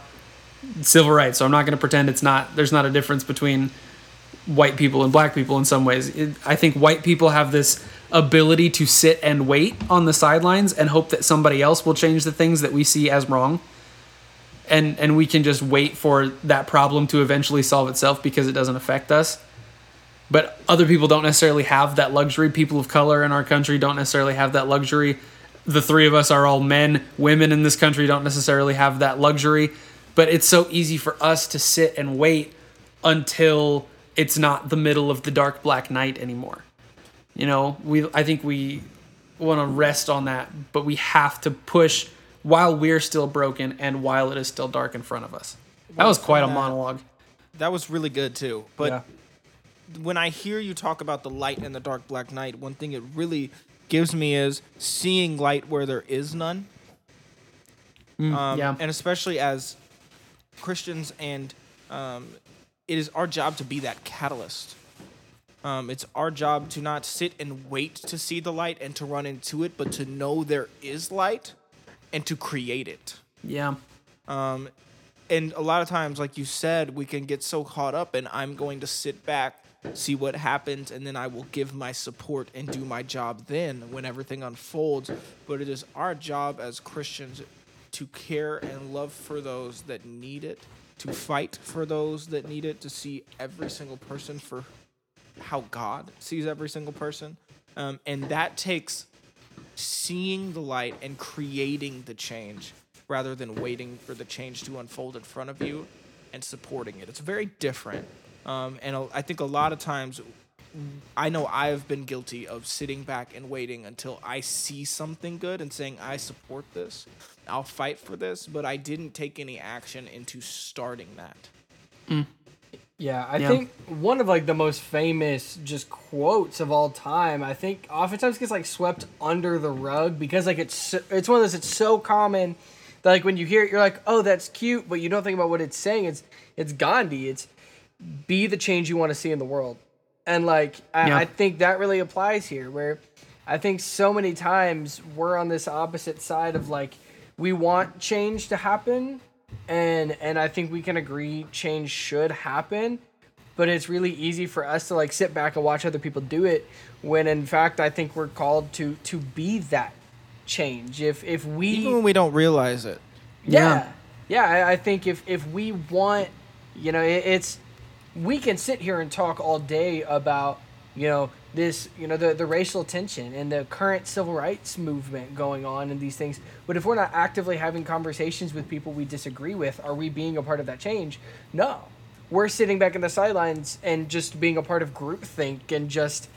civil rights. So I'm not going to pretend it's not. There's not a difference between white people and black people in some ways. It, I think white people have this ability to sit and wait on the sidelines and hope that somebody else will change the things that we see as wrong. And and we can just wait for that problem to eventually solve itself because it doesn't affect us. But other people don't necessarily have that luxury. People of color in our country don't necessarily have that luxury. The three of us are all men. Women in this country don't necessarily have that luxury but it's so easy for us to sit and wait until it's not the middle of the dark black night anymore. You know, we I think we want to rest on that, but we have to push while we're still broken and while it is still dark in front of us. That was quite a monologue. That was really good too. But Yeah. When I hear you talk about the light and the dark black night, one thing it really gives me is seeing light where there is none. Um, yeah. And especially as Christians, and um, it is our job to be that catalyst. Um, it's our job to not sit and wait to see the light and to run into it, but to know there is light and to create it. Yeah. Um, and a lot of times, like you said, we can get so caught up, and I'm going to sit back, see what happens, and then I will give my support and do my job then when everything unfolds. But it is our job as Christians to care and love for those that need it, to fight for those that need it, to see every single person for how God sees every single person. Um, and that takes seeing the light and creating the change rather than waiting for the change to unfold in front of you and supporting it. It's very different. Um, and a- I think a lot of times, I know I've been guilty of sitting back and waiting until I see something good and saying, I support this. I'll fight for this, but I didn't take any action into starting that. Yeah, I Yeah. think one of like the most famous just quotes of all time. I think oftentimes gets like swept under the rug because like it's so- it's one of those it's so common that like when you hear it you're like oh that's cute but you don't think about what it's saying. It's it's Gandhi. It's be the change you want to see in the world, and like I, Yeah. I think that really applies here where I think so many times we're on this opposite side of like we want change to happen and and I think we can agree change should happen but it's really easy for us to like sit back and watch other people do it when in fact I think we're called to to be that change if if we Even when we don't realize it. yeah yeah, I, I think if if we want you know it, it's we can sit here and talk all day about you know this you know the the racial tension and the current civil rights movement going on and these things. But if we're not actively having conversations with people we disagree with are we being a part of that change? No. We're sitting back in the sidelines and just being a part of groupthink and just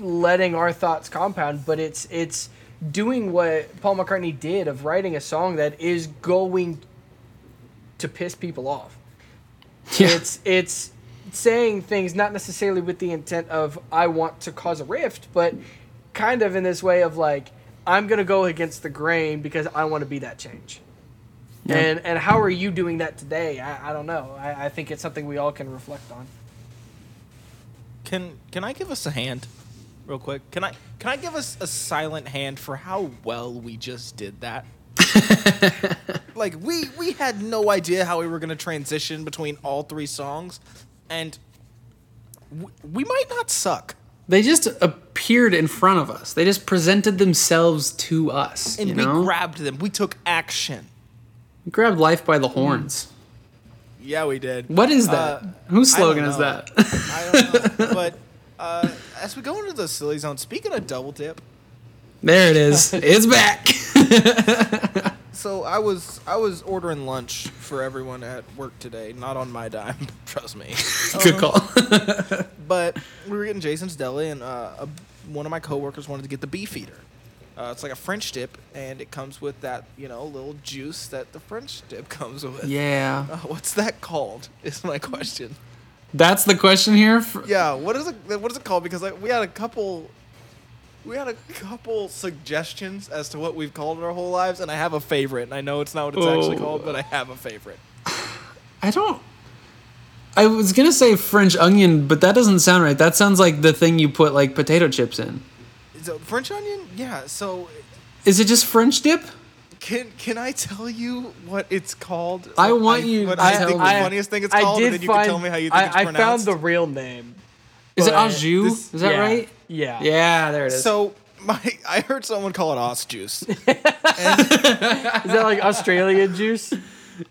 letting our thoughts compound. But it's it's doing what paul mccartney did of writing a song that is going to piss people off. Yeah. it's it's saying things not necessarily with the intent of I want to cause a rift, but kind of in this way of like I'm gonna go against the grain because I want to be that change. And and how are you doing that today? I, I don't know. I, I think it's something we all can reflect on. Can can I give us a hand, real quick? Can I can I give us a silent hand for how well we just did that? *laughs* like we we had no idea how we were gonna transition between all three songs, and we, we might not suck. They just appeared in front of us. They just presented themselves to us. And you we know? grabbed them. We took action. We grabbed life by the horns. Yeah, we did. What is that? Uh, Whose slogan is that? I don't *laughs* know. but uh, as we go into the silly zone, speaking of double dip, there it is. *laughs* It's back. *laughs* So I was I was ordering lunch for everyone at work today, not on my dime, *laughs* trust me. *laughs* Good call. *laughs* But we were getting Jason's Deli, and uh, a, one of my coworkers wanted to get the beef eater. Uh, it's like a French dip, and it comes with that you know little juice that the French dip comes with. yeah. Uh, what's that called? Is my question. That's the question here. For, Yeah, what is it? What is it called? Because like, we had a couple we had a couple suggestions as to what we've called it our whole lives, and I have a favorite. And I know it's not what it's actually Oh. called, but I have a favorite. *sighs* I don't. I was gonna say French onion, but that doesn't sound right. That sounds like the thing you put like potato chips in. So French onion, yeah. So Is it just French dip? can can I tell you what it's called? I What want you What to I tell think me. the funniest thing it's I called, did and then you find, can tell me how you think I, it's I found the real name. Is it But au jus? this- Is that yeah, right? Yeah. Yeah, there it is. So my, *laughs* I heard someone call it os juice. *laughs* Is that like Australian juice?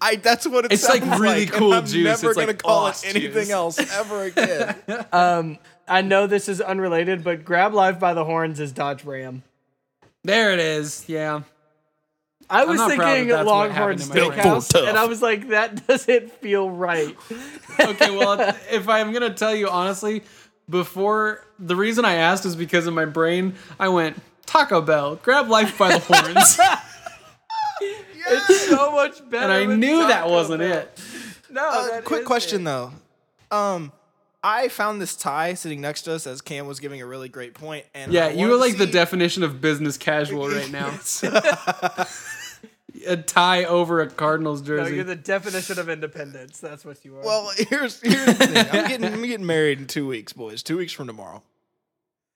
I that's what it It's sounds like really and cool I'm juice. Never It's gonna like call it anything juice. else ever again. *laughs* Um, I know this is unrelated, but Grab Life by the Horns is Dodge Ram. there it is. Yeah. I was not proud that thinking that's Longhorn happened in my brain. Built Steakhouse, and I was like, that doesn't feel right. Okay, well, if I'm gonna tell you honestly, before the reason I asked is because in my brain I went Taco Bell, grab life by the horns, *laughs* It's so much better. and I with knew that wasn't Bell. it. No, Uh, that quick is question it. though. Um, I found this tie sitting next to us as Cam was giving a really great point, and Yeah, you wanted were to like the definition of business casual right *laughs* now. *laughs* a tie over a Cardinals No, jersey. you're the definition of independence. That's what you are. Well, here's here's the thing. I'm getting I'm getting married in two weeks, boys. Two weeks from tomorrow.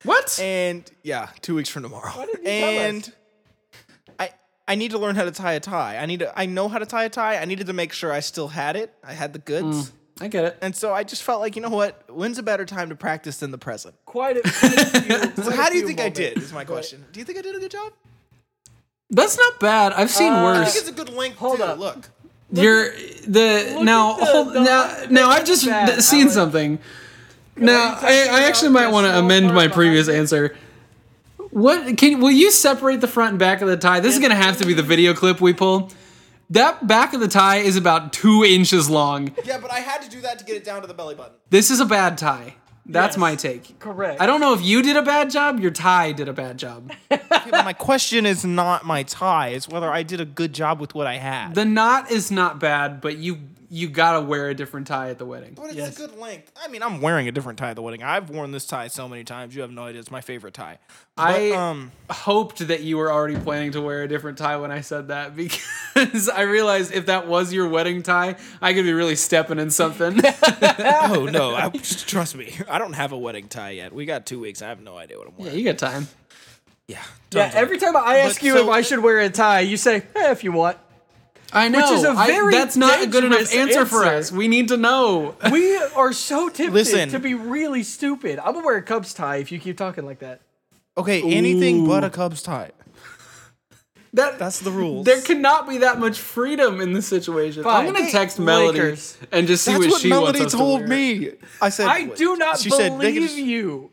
what? And yeah, two weeks from tomorrow. didn't you tell us? and I I need to learn how to tie a tie. I need to I know how to tie a tie. I needed to make sure I still had it. I had the goods. Mm, I get it. And so I just felt like, you know what? When's a better time to practice than the present? quite a, quite a *laughs* few. So quite a how do you few think I moments. did? Is my question. Do you think I did a good job? That's not bad. I've seen Uh, I worse. think it's a good link Hold too. up. Look. You're the now at the- hold, the- now the- now the- I've just bad, d- seen Alex. something. Now talking I, I about actually might the want to small amend part my behind previous it? answer. What can will you separate the front and back of the tie? This is gonna have to be the video clip we pull. That back of the tie is about two inches long. Yeah, but I had to do that to get it down to the belly button. This is a bad tie. That's Yes. my take. Correct. I don't know if you did a bad job. Your tie did a bad job. *laughs* Okay, my question is not my tie. It's whether I did a good job with what I had. The knot is not bad, but you you gotta wear a different tie at the wedding. but it's Yes. a good length. I mean, I'm wearing a different tie at the wedding. I've worn this tie so many times. You have no idea. It's my favorite tie. But, I um hoped that you were already planning to wear a different tie when I said that *laughs* because I realized if that was your wedding tie, I could be really stepping in something. *laughs* *laughs* oh no, I, trust me. I don't have a wedding tie yet. We got two weeks. I have no idea what I'm wearing. yeah, wearing. you got time. Yeah. Yeah, every it. time I ask But you so- if I should wear a tie, you say, eh, if you want. I know. Which is a I- very that's not a good enough dangerous answer, for us. We need to know. *laughs* We are so tempted Listen. to be really stupid. I'm gonna wear a Cubs tie if you keep talking like that. Okay, anything but a Cubs tie. That That's the rules. there cannot be that much freedom in this situation. Fine. I'm gonna text Melody Lakers. and just see That's what, what she Melody wants us told to wear. me. I said I do not she said, they believe just- you.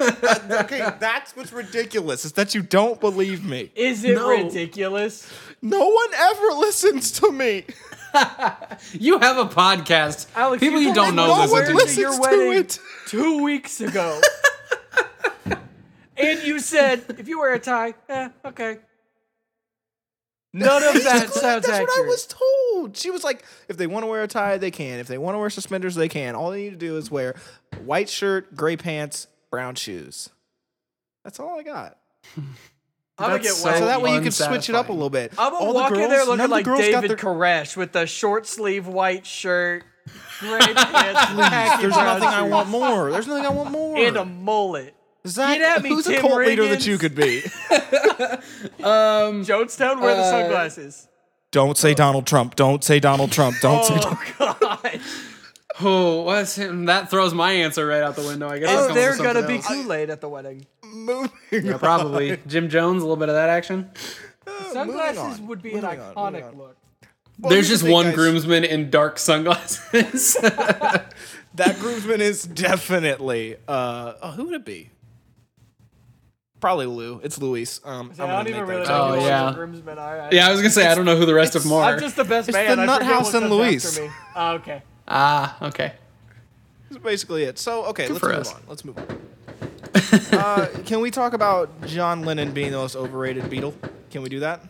Okay, that's what's ridiculous. Is that you don't believe me. Is it No. ridiculous? No one ever *laughs* listens to me. *laughs* You have a podcast. Alex, People you you told don't know no to listen to it you. listens your to wedding it. two weeks ago. *laughs* and you said, if you wear a tie, eh, okay. None of that sounds like That's accurate. what I was told. She was like, if they want to wear a tie, they can. If they want to wear suspenders, they can. All they need to do is wear white shirt, gray pants, brown shoes. That's all I got. I'm gonna get That's wet. So that way you can switch it up a little bit. I'm gonna all walk the girls, in there none looking of the like girls got David their- Koresh with the short sleeve white shirt, gray *laughs* pants, khaki There's nothing I want more. There's nothing I want more. and a mullet. Zach, Get at me, who's a Tim cult leader that you could be? *laughs* Jonestown, wear the Uh, sunglasses. Don't say Donald Trump. Don't say Donald Trump. Don't say. Oh God! Oh, what's him? That throws my answer right out the window. I guess. I'll Is come up with gonna be else. Kool Aid at the wedding? Moving. Yeah, probably Jim Jones. A little bit of that action. Sunglasses on, would be an moving on, iconic moving on. look. Well, There's just the one guys. groomsman in dark sunglasses. *laughs* *laughs* That groomsman is definitely. Uh, oh, who would it be? Probably Lou. It's Luis. Um, I I'm don't even really know Oh, who joke. yeah. all the groomsmen are. I- yeah, I was gonna say I don't know who the rest of them are. I'm just the best It's man. the I Nut House what and comes Luis. me. Oh, okay. Ah, okay. That's basically it. So okay, let's move us. on. Let's move on. uh, *laughs* can we talk about John Lennon being the most overrated Beatle? Can we do that?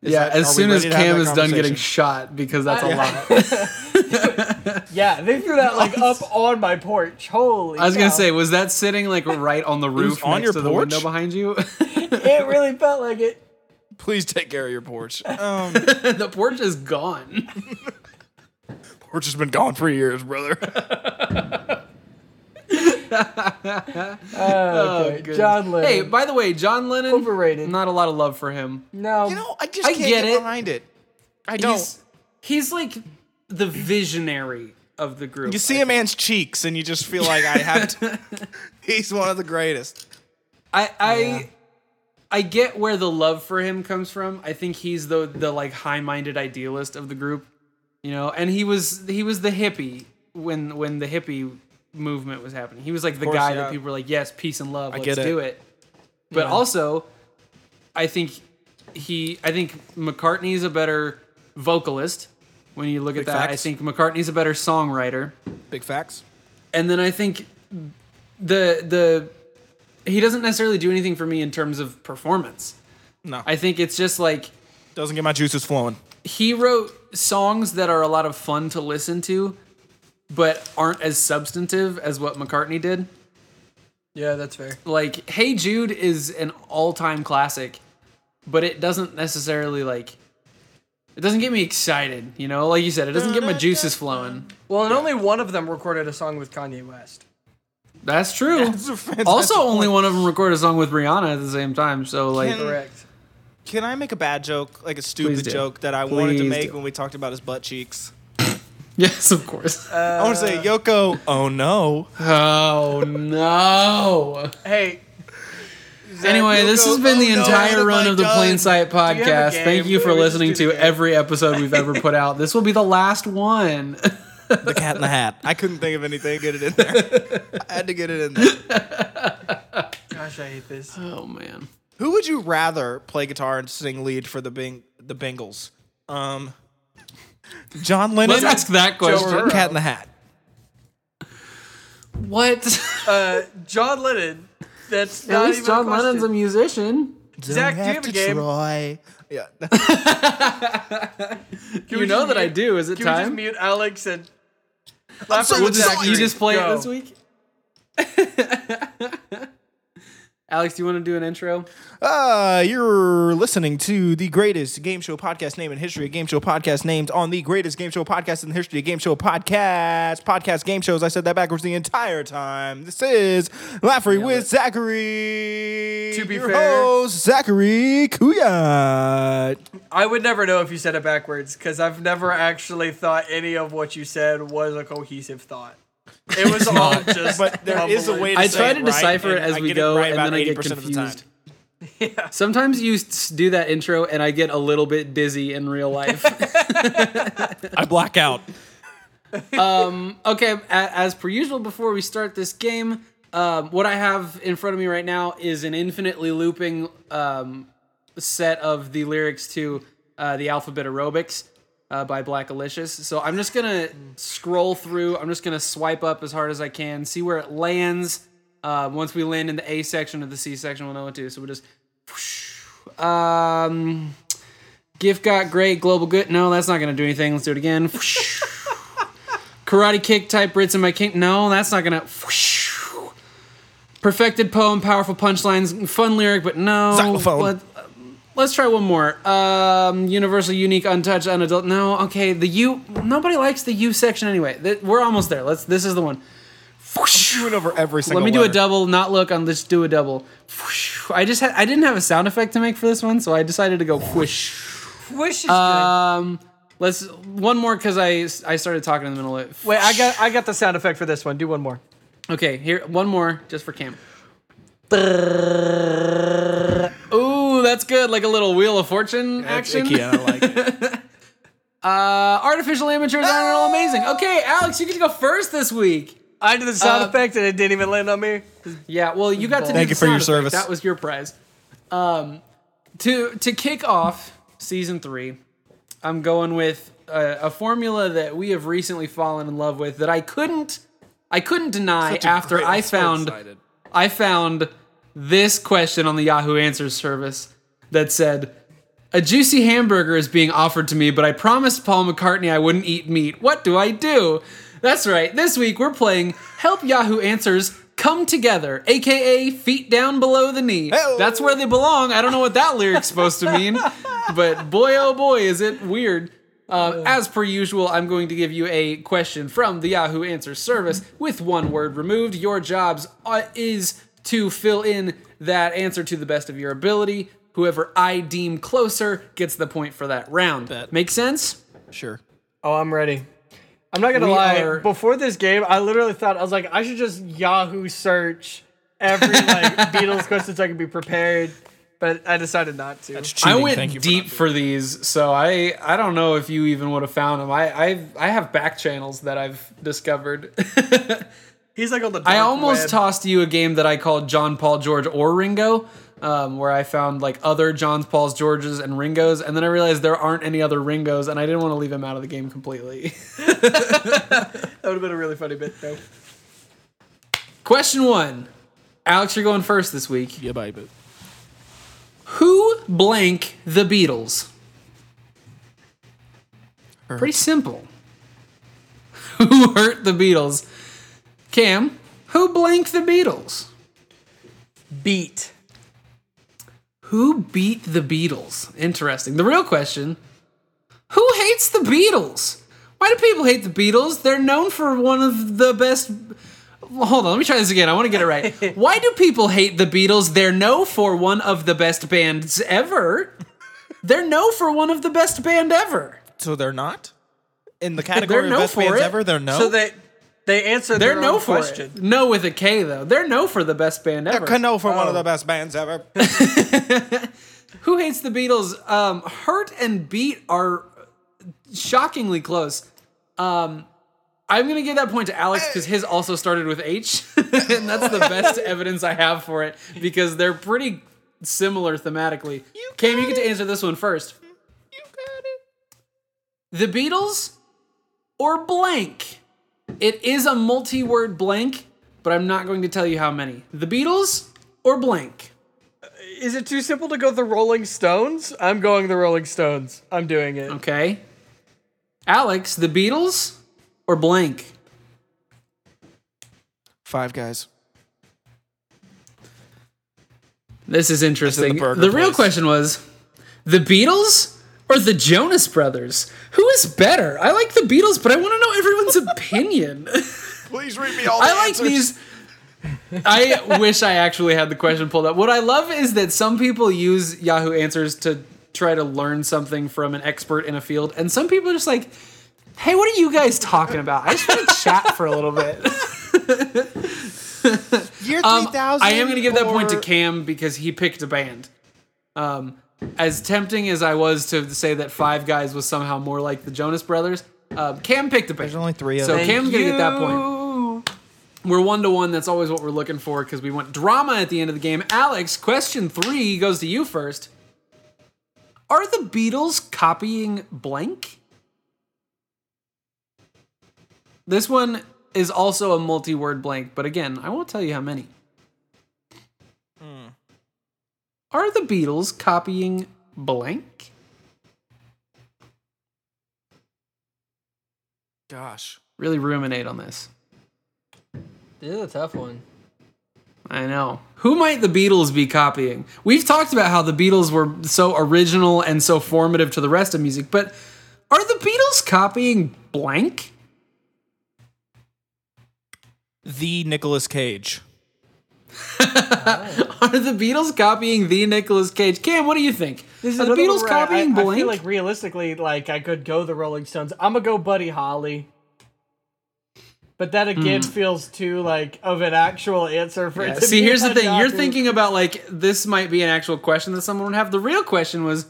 yeah, that- as soon as ready to have Cam is done getting shot because that's a lot. *laughs* Yeah, they threw that like up on my porch. Holy! I was gonna say, was that sitting like right on the roof on next your to the porch? window behind you? *laughs* it really felt like it. Please take care of your porch. Um, the porch is gone. Porch has been gone for years, brother. *laughs* Oh, okay. Goodness. John Lennon. Hey, by the way, John Lennon Overrated. Not a lot of love for him. no, You know, I just I can't get get, it. behind it. I don't. He's he's like the visionary of the group. you see a man's cheeks and you just feel like I have to. *laughs* He's one of the greatest. I I I get where the love for him comes from. I think he's the the like high-minded idealist of the group, you know. And he was he was the hippie when when the hippie movement was happening. He was like the course, guy yeah. that people were like, "Yes, peace and love. Let's get it. do it." But also, I think he I think McCartney's a better vocalist. When you look Big at that, I think McCartney's a better songwriter. Big facts. and then I think the the he doesn't necessarily do anything for me in terms of performance. No, I think it's just like doesn't get my juices flowing. He wrote songs that are a lot of fun to listen to, but aren't as substantive as what McCartney did. yeah, that's fair. Like Hey Jude is an all-time classic, but it doesn't necessarily like it doesn't get me excited, you know? Like you said, it doesn't get my juices flowing. Well, and only one of them recorded a song with Kanye West. That's true. *laughs* That's also, only one of them recorded a song with Rihanna at the same time. So, like, Can- Correct. Can I make a bad joke, like a stupid joke that I wanted to make do. when we talked about his butt cheeks? yes, of course. *laughs* Uh, I want to say, Yoko. Oh no. Oh no. Hey, Anyway, this has been the oh, no, entire have run I of the done? Plain Sight you have a podcast. game? Thank you for we just listening do to the game? every episode we've ever put out. This will be the last one. The cat in the hat. I couldn't think of anything. Get it in there. I had to get it in there. gosh, I hate this. oh man. Who would you rather play guitar and sing lead for the Bing the Bengals? Um, John Lennon. Let's ask that question. Cat in the Hat. What? *laughs* Uh, John Lennon. That's At not least even John a question. Lennon's a musician. Zach, do you have a game? Try. Yeah. *laughs* *laughs* You we know just that I mute- do. Is it Can we just time? mute Alex and laugh so with We'll just, Zachary? you just play Go. it this week. Alex, do you want to do an intro? Uh, you're listening to the greatest game show podcast name in history. A game show podcast named on the greatest game show podcast in the history. A game show podcast. Podcast game shows. I said that backwards the entire time. This is Laffery with Zachary. To be your fair- host, Zachary Kuyat. I would never know if you said it backwards because I've never actually thought any of what you said was a cohesive thought. It was *laughs* all just. But there is a way to I say try it to right, decipher it and as I we get it go, right and about then I get 80% of the time. *laughs* confused. Sometimes you s- do that intro, and I get a little bit dizzy in real life. *laughs* I black out. Um okay, a- as per usual, before we start this game, um, what I have in front of me right now is an infinitely looping um, set of the lyrics to uh, the Alphabet Aerobics uh, by Blackalicious. So I'm just gonna scroll through. I'm just gonna swipe up as hard as I can, see where it lands. Uh, once we land in the A section of the C section, we'll know what to do. So we'll just. Um, gift got great. Global good. No, that's not gonna do anything. Let's do it again. *laughs* Karate kick type Brits in my king. No, that's not gonna. Perfected poem, powerful punchlines, fun lyric, but no. Xylophone. Let, us try one more. Um, universal, unique, untouched, unadult. No, okay. The U. Nobody likes the U section anyway. Th- We're almost there. Let's. This is the one. Doing over every single Let me do a letter. double. Not look on. Let's do a double. I just had. I didn't have a sound effect to make for this one, so I decided to go whoosh. Wish is Um, let's one more because I I started talking in the middle of it. good. Wait, I got I got the sound effect for this one. Do one more. Okay, here one more just for Cam. Ooh, that's good. Like a little Wheel of Fortune That's action. icky, I don't like it. *laughs* Uh, artificial amateurs aren't all amazing. Okay, Alex, you get to go first this week. I did the sound Uh, effect and it didn't even land on me. Yeah, well, you got to do Thank the you for your sound effect. service. That was your prize. Um, to to kick off season three, I'm going with a, a formula that we have recently fallen in love with that I couldn't I couldn't deny after great- I I'm so found. I found this question on the Yahoo Answers service that said, A juicy hamburger is being offered to me, but I promised Paul McCartney I wouldn't eat meat. What do I do? That's right. This week we're playing Help Yahoo Answers Come Together, aka Feet Down Below the Knee. Hey-o. That's where they belong. I don't know what that lyric's supposed to mean, *laughs* but boy oh boy is it weird. Uh, as per usual, I'm going to give you a question from the Yahoo Answers service with one word removed. Your jobs uh, is to fill in that answer to the best of your ability. Whoever I deem closer gets the point for that round. Bet. Make sense? Sure. Oh, I'm ready. I'm not gonna We lie. are- Before this game, I literally thought I was like, I should just Yahoo search every *laughs* like Beatles question so I can be prepared. But I decided not to. I Cheating. I went Thank you for deep not for these, so I I don't know if you even would have found them. I I I have back channels that I've discovered. *laughs* He's like on the. I almost web. tossed you a game that I called John Paul George or Ringo, um, where I found like other Johns Pauls Georges and Ringos, and then I realized there aren't any other Ringos, and I didn't want to leave him out of the game completely. *laughs* That would have been a really funny bit though. Question one, Alex, you're going first this week. Yeah, bye, but Who blank the Beatles? Pretty simple. *laughs* Who hurt the Beatles? Cam, who blank the Beatles? Beat. Who beat the Beatles? Interesting. The real question Who hates the Beatles? Why do people hate the Beatles? They're known for one of the best. Hold on, let me try this again. I want to get it right. *laughs* Why do people hate the Beatles? They're known for one of the best bands ever. They're known for one of the best band ever. so they're not in the category no of best bands it. ever. They're no. So they they answered They're their known own for question. it. No with a K though. They're no for the best band ever. They're no for one Oh. of the best bands ever. *laughs* *laughs* Who hates the Beatles? Um, Hurt and Beat are shockingly close. Um, I'm gonna give that point to Alex because his also started with H, *laughs* and that's the best evidence I have for it because they're pretty similar thematically. Cam, you get to answer this one first. you got it. The Beatles or blank? It is a multi-word blank, but I'm not going to tell you how many. The Beatles or blank? Uh, is it too simple to go the Rolling Stones? I'm going the Rolling Stones. I'm doing it. Okay. Alex, the Beatles or blank? Five guys. This is interesting. burger the real question was the Beatles or the Jonas Brothers? Who is better? I like the Beatles, but I want to know everyone's *laughs* opinion. Please read me all the time. I like these. I wish I actually had the question pulled up. What I love is that some people use Yahoo Answers to try to learn something from an expert in a field, and some people are just like, "Hey, what are you guys talking about? I just want to chat for a little bit." Year Um, 3000. I am going to give that point to Cam because he picked a band. Um, as tempting as I was to say that Five Guys was somehow more like the Jonas Brothers, um, Cam picked a band. There's only three of so them. Cam's going to get that point. We're one to one. That's always what we're looking for because we want drama at the end of the game. Alex, question three goes to you first. Are the Beatles copying blank? This one is also a multi word blank, but again, I won't tell you how many. Are the Beatles copying blank? Gosh. Really ruminate on this. This is a tough one. I know. Who might the Beatles be copying? We've talked about how the Beatles were so original and so formative to the rest of music, but are the Beatles copying blank? The Nicolas Cage. *laughs* Are the Beatles copying the Nicolas Cage? Cam, what do you think? This is are the Beatles one where I- copying I, I feel like realistically, like I could go the Rolling Stones. I'm gonna go Buddy Holly. But that again hmm. feels too like of an actual answer for. Yeah, it to See, be here's the on thing. You're thinking about like this might be an actual question that someone would have. The real question was,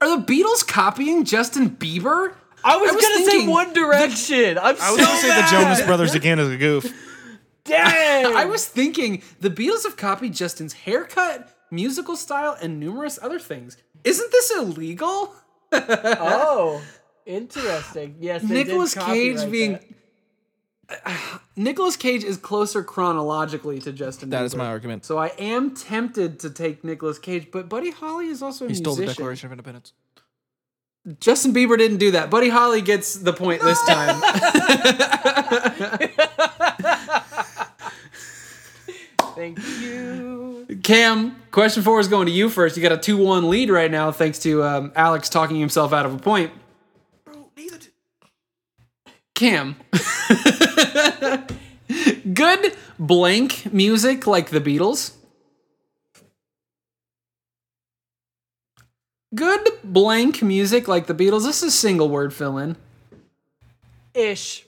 are the Beatles copying Justin Bieber? I was, I was gonna say One Direction. I'm I was going to say the Jonas Brothers again as a goof. *laughs* Dang. *laughs* I was thinking the Beatles have copied Justin's haircut, musical style, and numerous other things. Isn't this illegal? Oh, *laughs* interesting. Yes, Nicolas Cage being that. *sighs* Nicolas Cage is closer chronologically to Justin. That is Bieber. my argument. So I am tempted to take Nicolas Cage, but Buddy Holly is also a He stole the musician. Declaration of Independence. Justin Bieber didn't do that. Buddy Holly gets the point this *laughs* time. Thank you. Cam, question four is going to you first. You got a 2 1 lead right now, thanks to um, Alex talking himself out of a point. Cam. *laughs* Good blank music like the Beatles. Good blank music like the Beatles. This is single word fill in. Ish.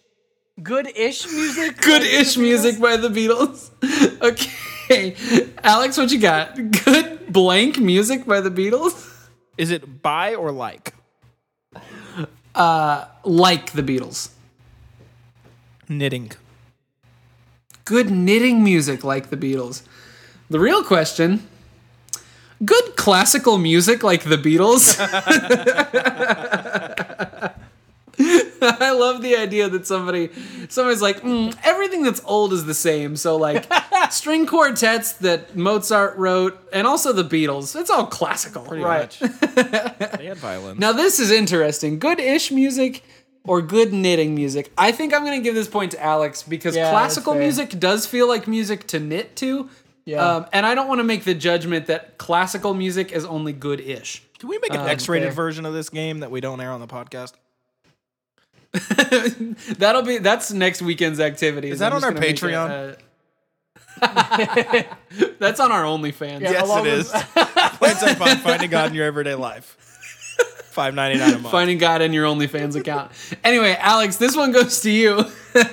Good ish music. good-ish music by the Beatles. *laughs* okay. Alex, what you got? Good blank music by the Beatles? Is it by or like? Uh, like the Beatles. Knitting. Good knitting music like the Beatles. The real question good classical music like the Beatles? *laughs* *laughs* I love the idea that somebody somebody's like mm, everything that's old is the same. So like *laughs* string quartets that Mozart wrote and also the Beatles. It's all classical. Right. *laughs* they had violins. Now this is interesting. Good-ish music or good knitting music. I think I'm gonna give this point to Alex because Yeah, classical music does feel like music to knit to. Yeah. Um, and I don't want to make the judgment that classical music is only good-ish. Can we make an X-rated fair. version of this game that we don't air on the podcast? *laughs* That'll be that's next weekend's activity. Is that I'm on our gonna uh, *laughs* that's on our OnlyFans. Yeah. along with- Plans are fun. Finding God in your everyday life. Five ninety nine a month. Finding God in your OnlyFans account. Anyway, Alex, this one goes to you. *laughs*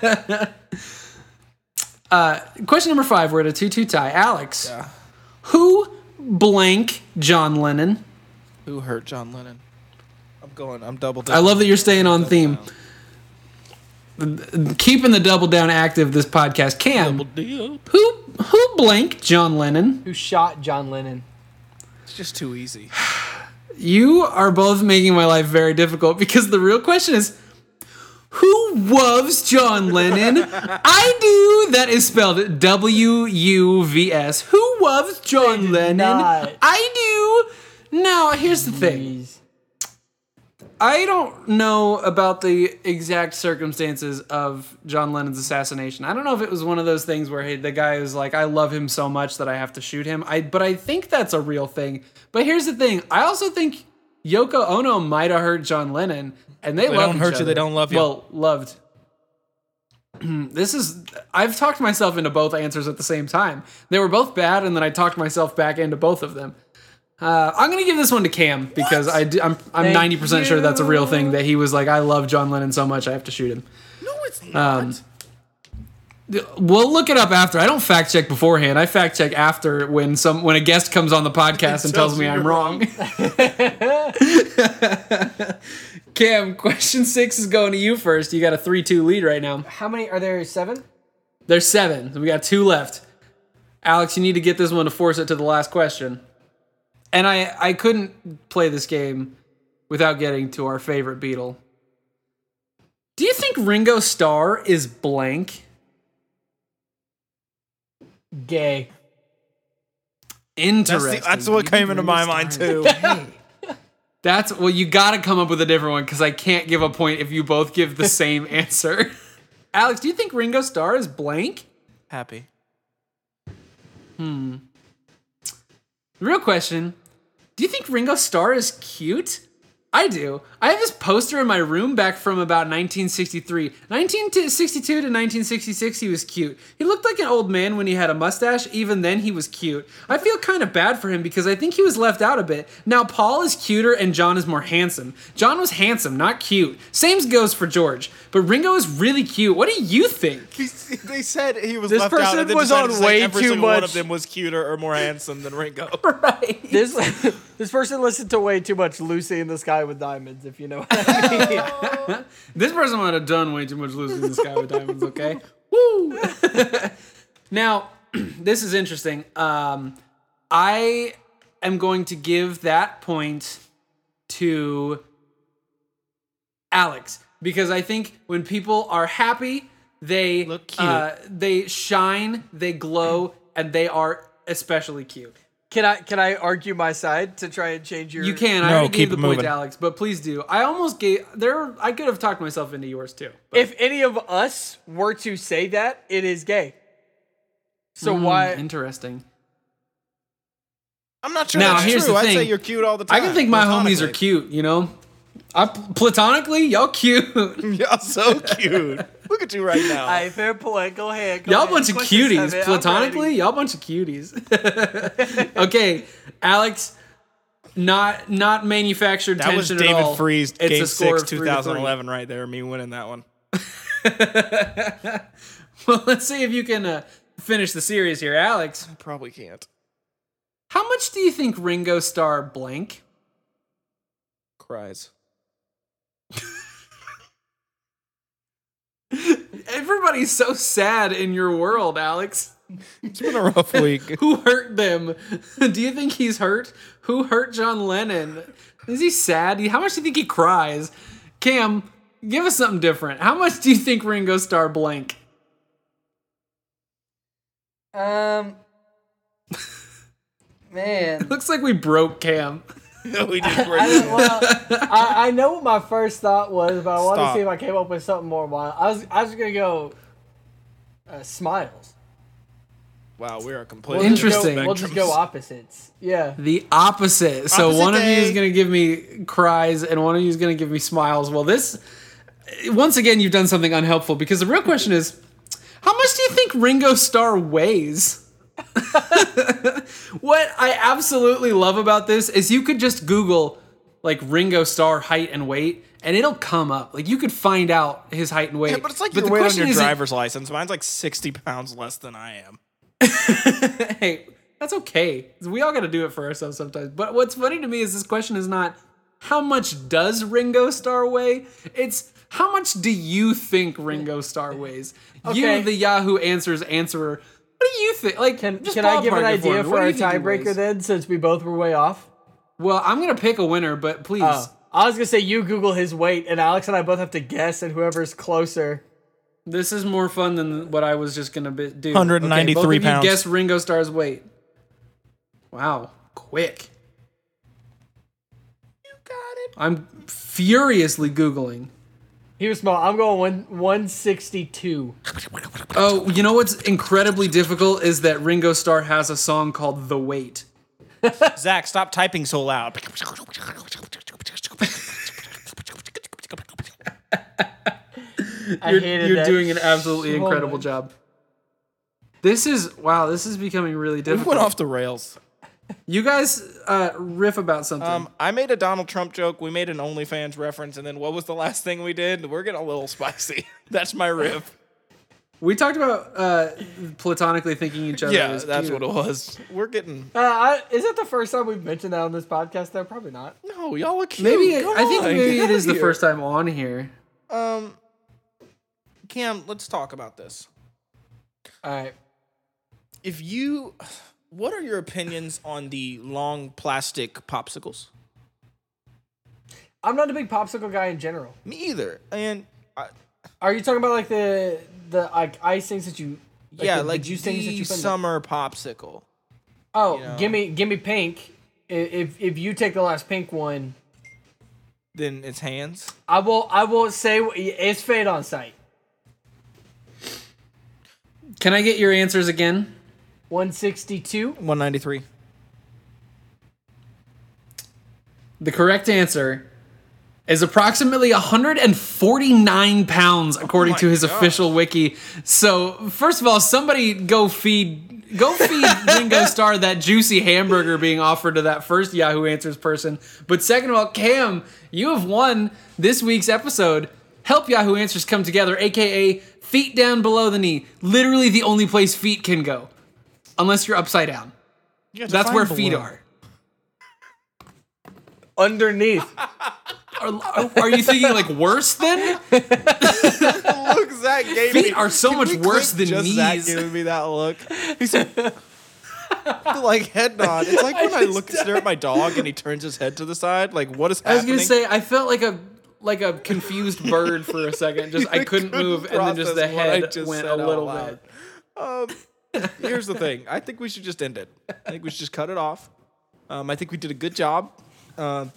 uh, question number five. We're at a two-two tie. Alex, Yeah. who blank John Lennon? Who hurt John Lennon? I'm going. I'm double. I love that you're staying on theme. Keeping the double down active this podcast. Cam, deal. who who blank John Lennon? Who shot John Lennon? It's just too easy. *sighs* You are both making my life very difficult because the real question is who loves John Lennon? *laughs* I do. That is spelled W U V S. Who loves John Lennon? not. I do. Now, here's the thing. Jeez. I don't know about the exact circumstances of John Lennon's assassination. I don't know if it was one of those things where hey, the guy was like, "I love him so much that I have to shoot him." I, but I think that's a real thing. But here's the thing: I also think Yoko Ono might have hurt John Lennon, and they, They love don't each hurt you, they don't love you. Well, loved. *clears throat* this is I've talked myself into both answers at the same time. They were both bad, and then I talked myself back into both of them. Uh, I'm gonna give this one to Cam because I do, I'm I'm Thank 90 percent sure that's a real thing that he was like I love John Lennon so much I have to shoot him. No, it's not. Um, We'll look it up after. I don't fact check beforehand. I fact check after when some when a guest comes on the podcast and tells tells me I'm you're wrong. *laughs* Cam, question six is going to you first. You got a three two lead right now. How many are there? Seven. There's seven. We got two left. Alex, you need to get this one to force it to the last question. And I I couldn't play this game without getting to our favorite Beatle. Do you think Ringo Starr is blank? Gay. That's, Interesting. the, that's what came into my mind too. *laughs* That's well, you got to come up with a different one because I can't give a point if you both give the *laughs* same answer. Alex, do you think Ringo Starr is blank? Happy. Hmm. The real question: Do you think Ringo Starr is cute? I do. I have this poster in my room back from about 1963. 1962 to 1966, he was cute. He looked like an old man when he had a mustache. Even then, he was cute. I feel kind of bad for him because I think he was left out a bit. Now, Paul is cuter and John is more handsome. John was handsome, not cute. Same goes for George. But Ringo is really cute. What do you think? they said he was This left out. person and was on to say way every too single One much- of them was cuter or more handsome than Ringo. *laughs* right. This *laughs* this person listened to way too much Lucy in the Sky with Diamonds. If you know what I mean. *laughs* This person might have done way too much Lucy in the Sky with Diamonds, okay? *laughs* Woo! *laughs* now, *clears throat* this is interesting. Um, I am going to give that point to Alex because I think when people are happy, They Look cute. Uh, they shine, they glow, and they are especially cute. Can I can I argue my side to try and change your? You can. I No, already keep gave the it point moving. to Alex, but please do. I almost gave there. I could have talked myself into yours too. but- If any of us were to say that, it is gay. So Hmm, why? Interesting. I'm not sure Now, that's here's true. the I'd say thing. you're cute all the time. I can think my homies are cute. You know, I platonically, y'all cute. *laughs* Y'all so cute. Look at you right now. I fair point. Go ahead. Go Y'all ahead. bunch of Questions cuties. have it. I'm Platonically, y'all bunch of cuties. *laughs* okay, Alex, not not manufactured that was tension David at all. Freese, It's Game a score Six, of three to three. 2011, right there. Me winning that one. *laughs* Well, let's see if you can uh, finish the series here, Alex. Probably can't. How much do you think Ringo Starr blank? Cries. Everybody's so sad in your world, Alex. It's been a rough week. *laughs* Who hurt them? Do you think he's hurt? Who hurt John Lennon? Is he sad? How much do you think he cries? Cam, give us something different. How much do you think Ringo Starr blank? Um. *laughs* Man. Looks like we broke Cam. *laughs* we just I, well, I, I know what my first thought was, but I wanted Stop. to see if I came up with something more wild. I was I was gonna go uh, smiles. Wow, we are We'll completely just go- Interesting. We'll just go opposites. Yeah. The opposite. So Opposite one of you is going to give me cries and one of you is going to give me smiles. Well, this, once again, you've done something unhelpful because the real question is how much do you think Ringo Starr weighs? *laughs* what I absolutely love about this is you could just Google like Ringo Starr height and weight and it'll come up. Like you could find out his height and weight. Yeah, but it's like the your weight on your driver's license. Mine's like 60 pounds less than I am. *laughs* hey, that's okay. We all got to do it for ourselves sometimes. But what's funny to me is this question is not how much does Ringo Starr weigh? It's how much do you think Ringo Starr weighs? Okay. You, the Yahoo Answers answerer. What do you think? Like, Can just Can I give an idea me. for What do our you think he tiebreaker then, since we both were way off? Well, I'm gonna pick a winner, but please. Oh, I was gonna say you Google his weight, and Alex and I both have to guess, and whoever's closer. This is more fun than what I was just gonna be, do. 193 okay, both of you pounds. Guess Ringo Starr's weight. Wow, quick. You got it. I'm furiously googling. He was small. I'm going one one sixty two. Oh, you know what's incredibly difficult is that Ringo Starr has a song called "The Wait." *laughs* Zach, stop typing so loud. I You're, hated you're that. doing an absolutely so incredible much. job. This is wow. This is becoming really difficult. We went off the rails. You guys uh, riff about something. Um, I made a Donald Trump joke. We made an OnlyFans reference, and then what was the last thing we did? We're getting a little spicy. *laughs* That's my riff. we talked about uh, platonically thinking each other. Yeah, is that's cute. what it was. We're getting. Uh, I, is that the first time we've mentioned that on this podcast? Though probably not. No, y'all are cute. Maybe Come I think maybe get it is outta the first time on here. Um, Cam, let's talk about this. All right. If you, what are your opinions on the long plastic popsicles? I'm not a big popsicle guy in general. Me either. And I, Are you talking about like the the like ice things that you? yeah, the, like the juice things that you put in the- summer popsicle. Oh, you know. give me give me pink. If if you take the last pink one, Then it's hands. I will I will say it's fade on sight. Can I get your answers again? 162. 193. The correct answer is approximately 149 pounds according oh my to his gosh. official wiki. So, first of all, somebody go feed go feed *laughs* Ringo Starr that juicy hamburger being offered to that first Yahoo Answers person. But second of all, Cam, you have won this week's episode. Help Yahoo Answers come together, aka feet down below the knee. Literally the only place feet can go. Unless you're upside down. That's where feet are. Underneath. Are, are you thinking like worse than? *laughs* Look, Zach gave Feet me. are so Can much we worse clip than just Zach knees. giving me that look. *laughs* He's the, like head nod. It's like *laughs* when I, look stare at my dog and he turns his head to the side. Like what is I was gonna say I felt like a like a confused bird for a second. Just I couldn't, couldn't move, and then just the process what I head just went a little loud. bit. Um, here's the thing. I think we should just end it. I think we should just cut it off. Um, I think we did a good job. Um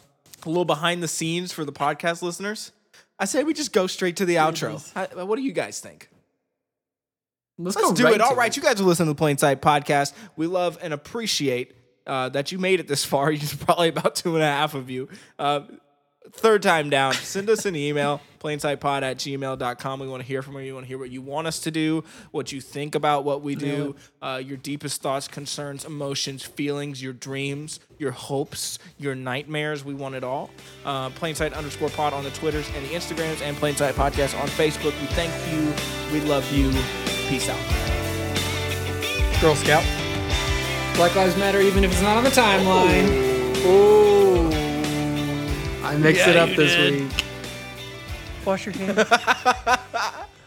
a little behind the scenes for the podcast listeners. I say we just go straight to the outro. I- what do you guys think? Let's, Let's go do right it. All right, right, you guys are listening to the Plain Sight podcast. We love and appreciate uh, that you made it this far. *laughs* You're probably about two and a half of you. Uh, third time down, send us an email, *laughs* plainsightpod at gmail.com. We want to hear from you. We want to hear what you want us to do, what you think about what we do, uh, your deepest thoughts, concerns, emotions, feelings, your dreams, your hopes, your nightmares. We want it all. Uh, Plainsight underscore pod on the Twitters and the Instagrams, and Plainsight podcast on Facebook. We thank you. We love you. Peace out. Girl Scout. Black Lives Matter, even if it's not on the timeline. Oh. I mixed Yeah, it up this did. week. Wash your hands. *laughs*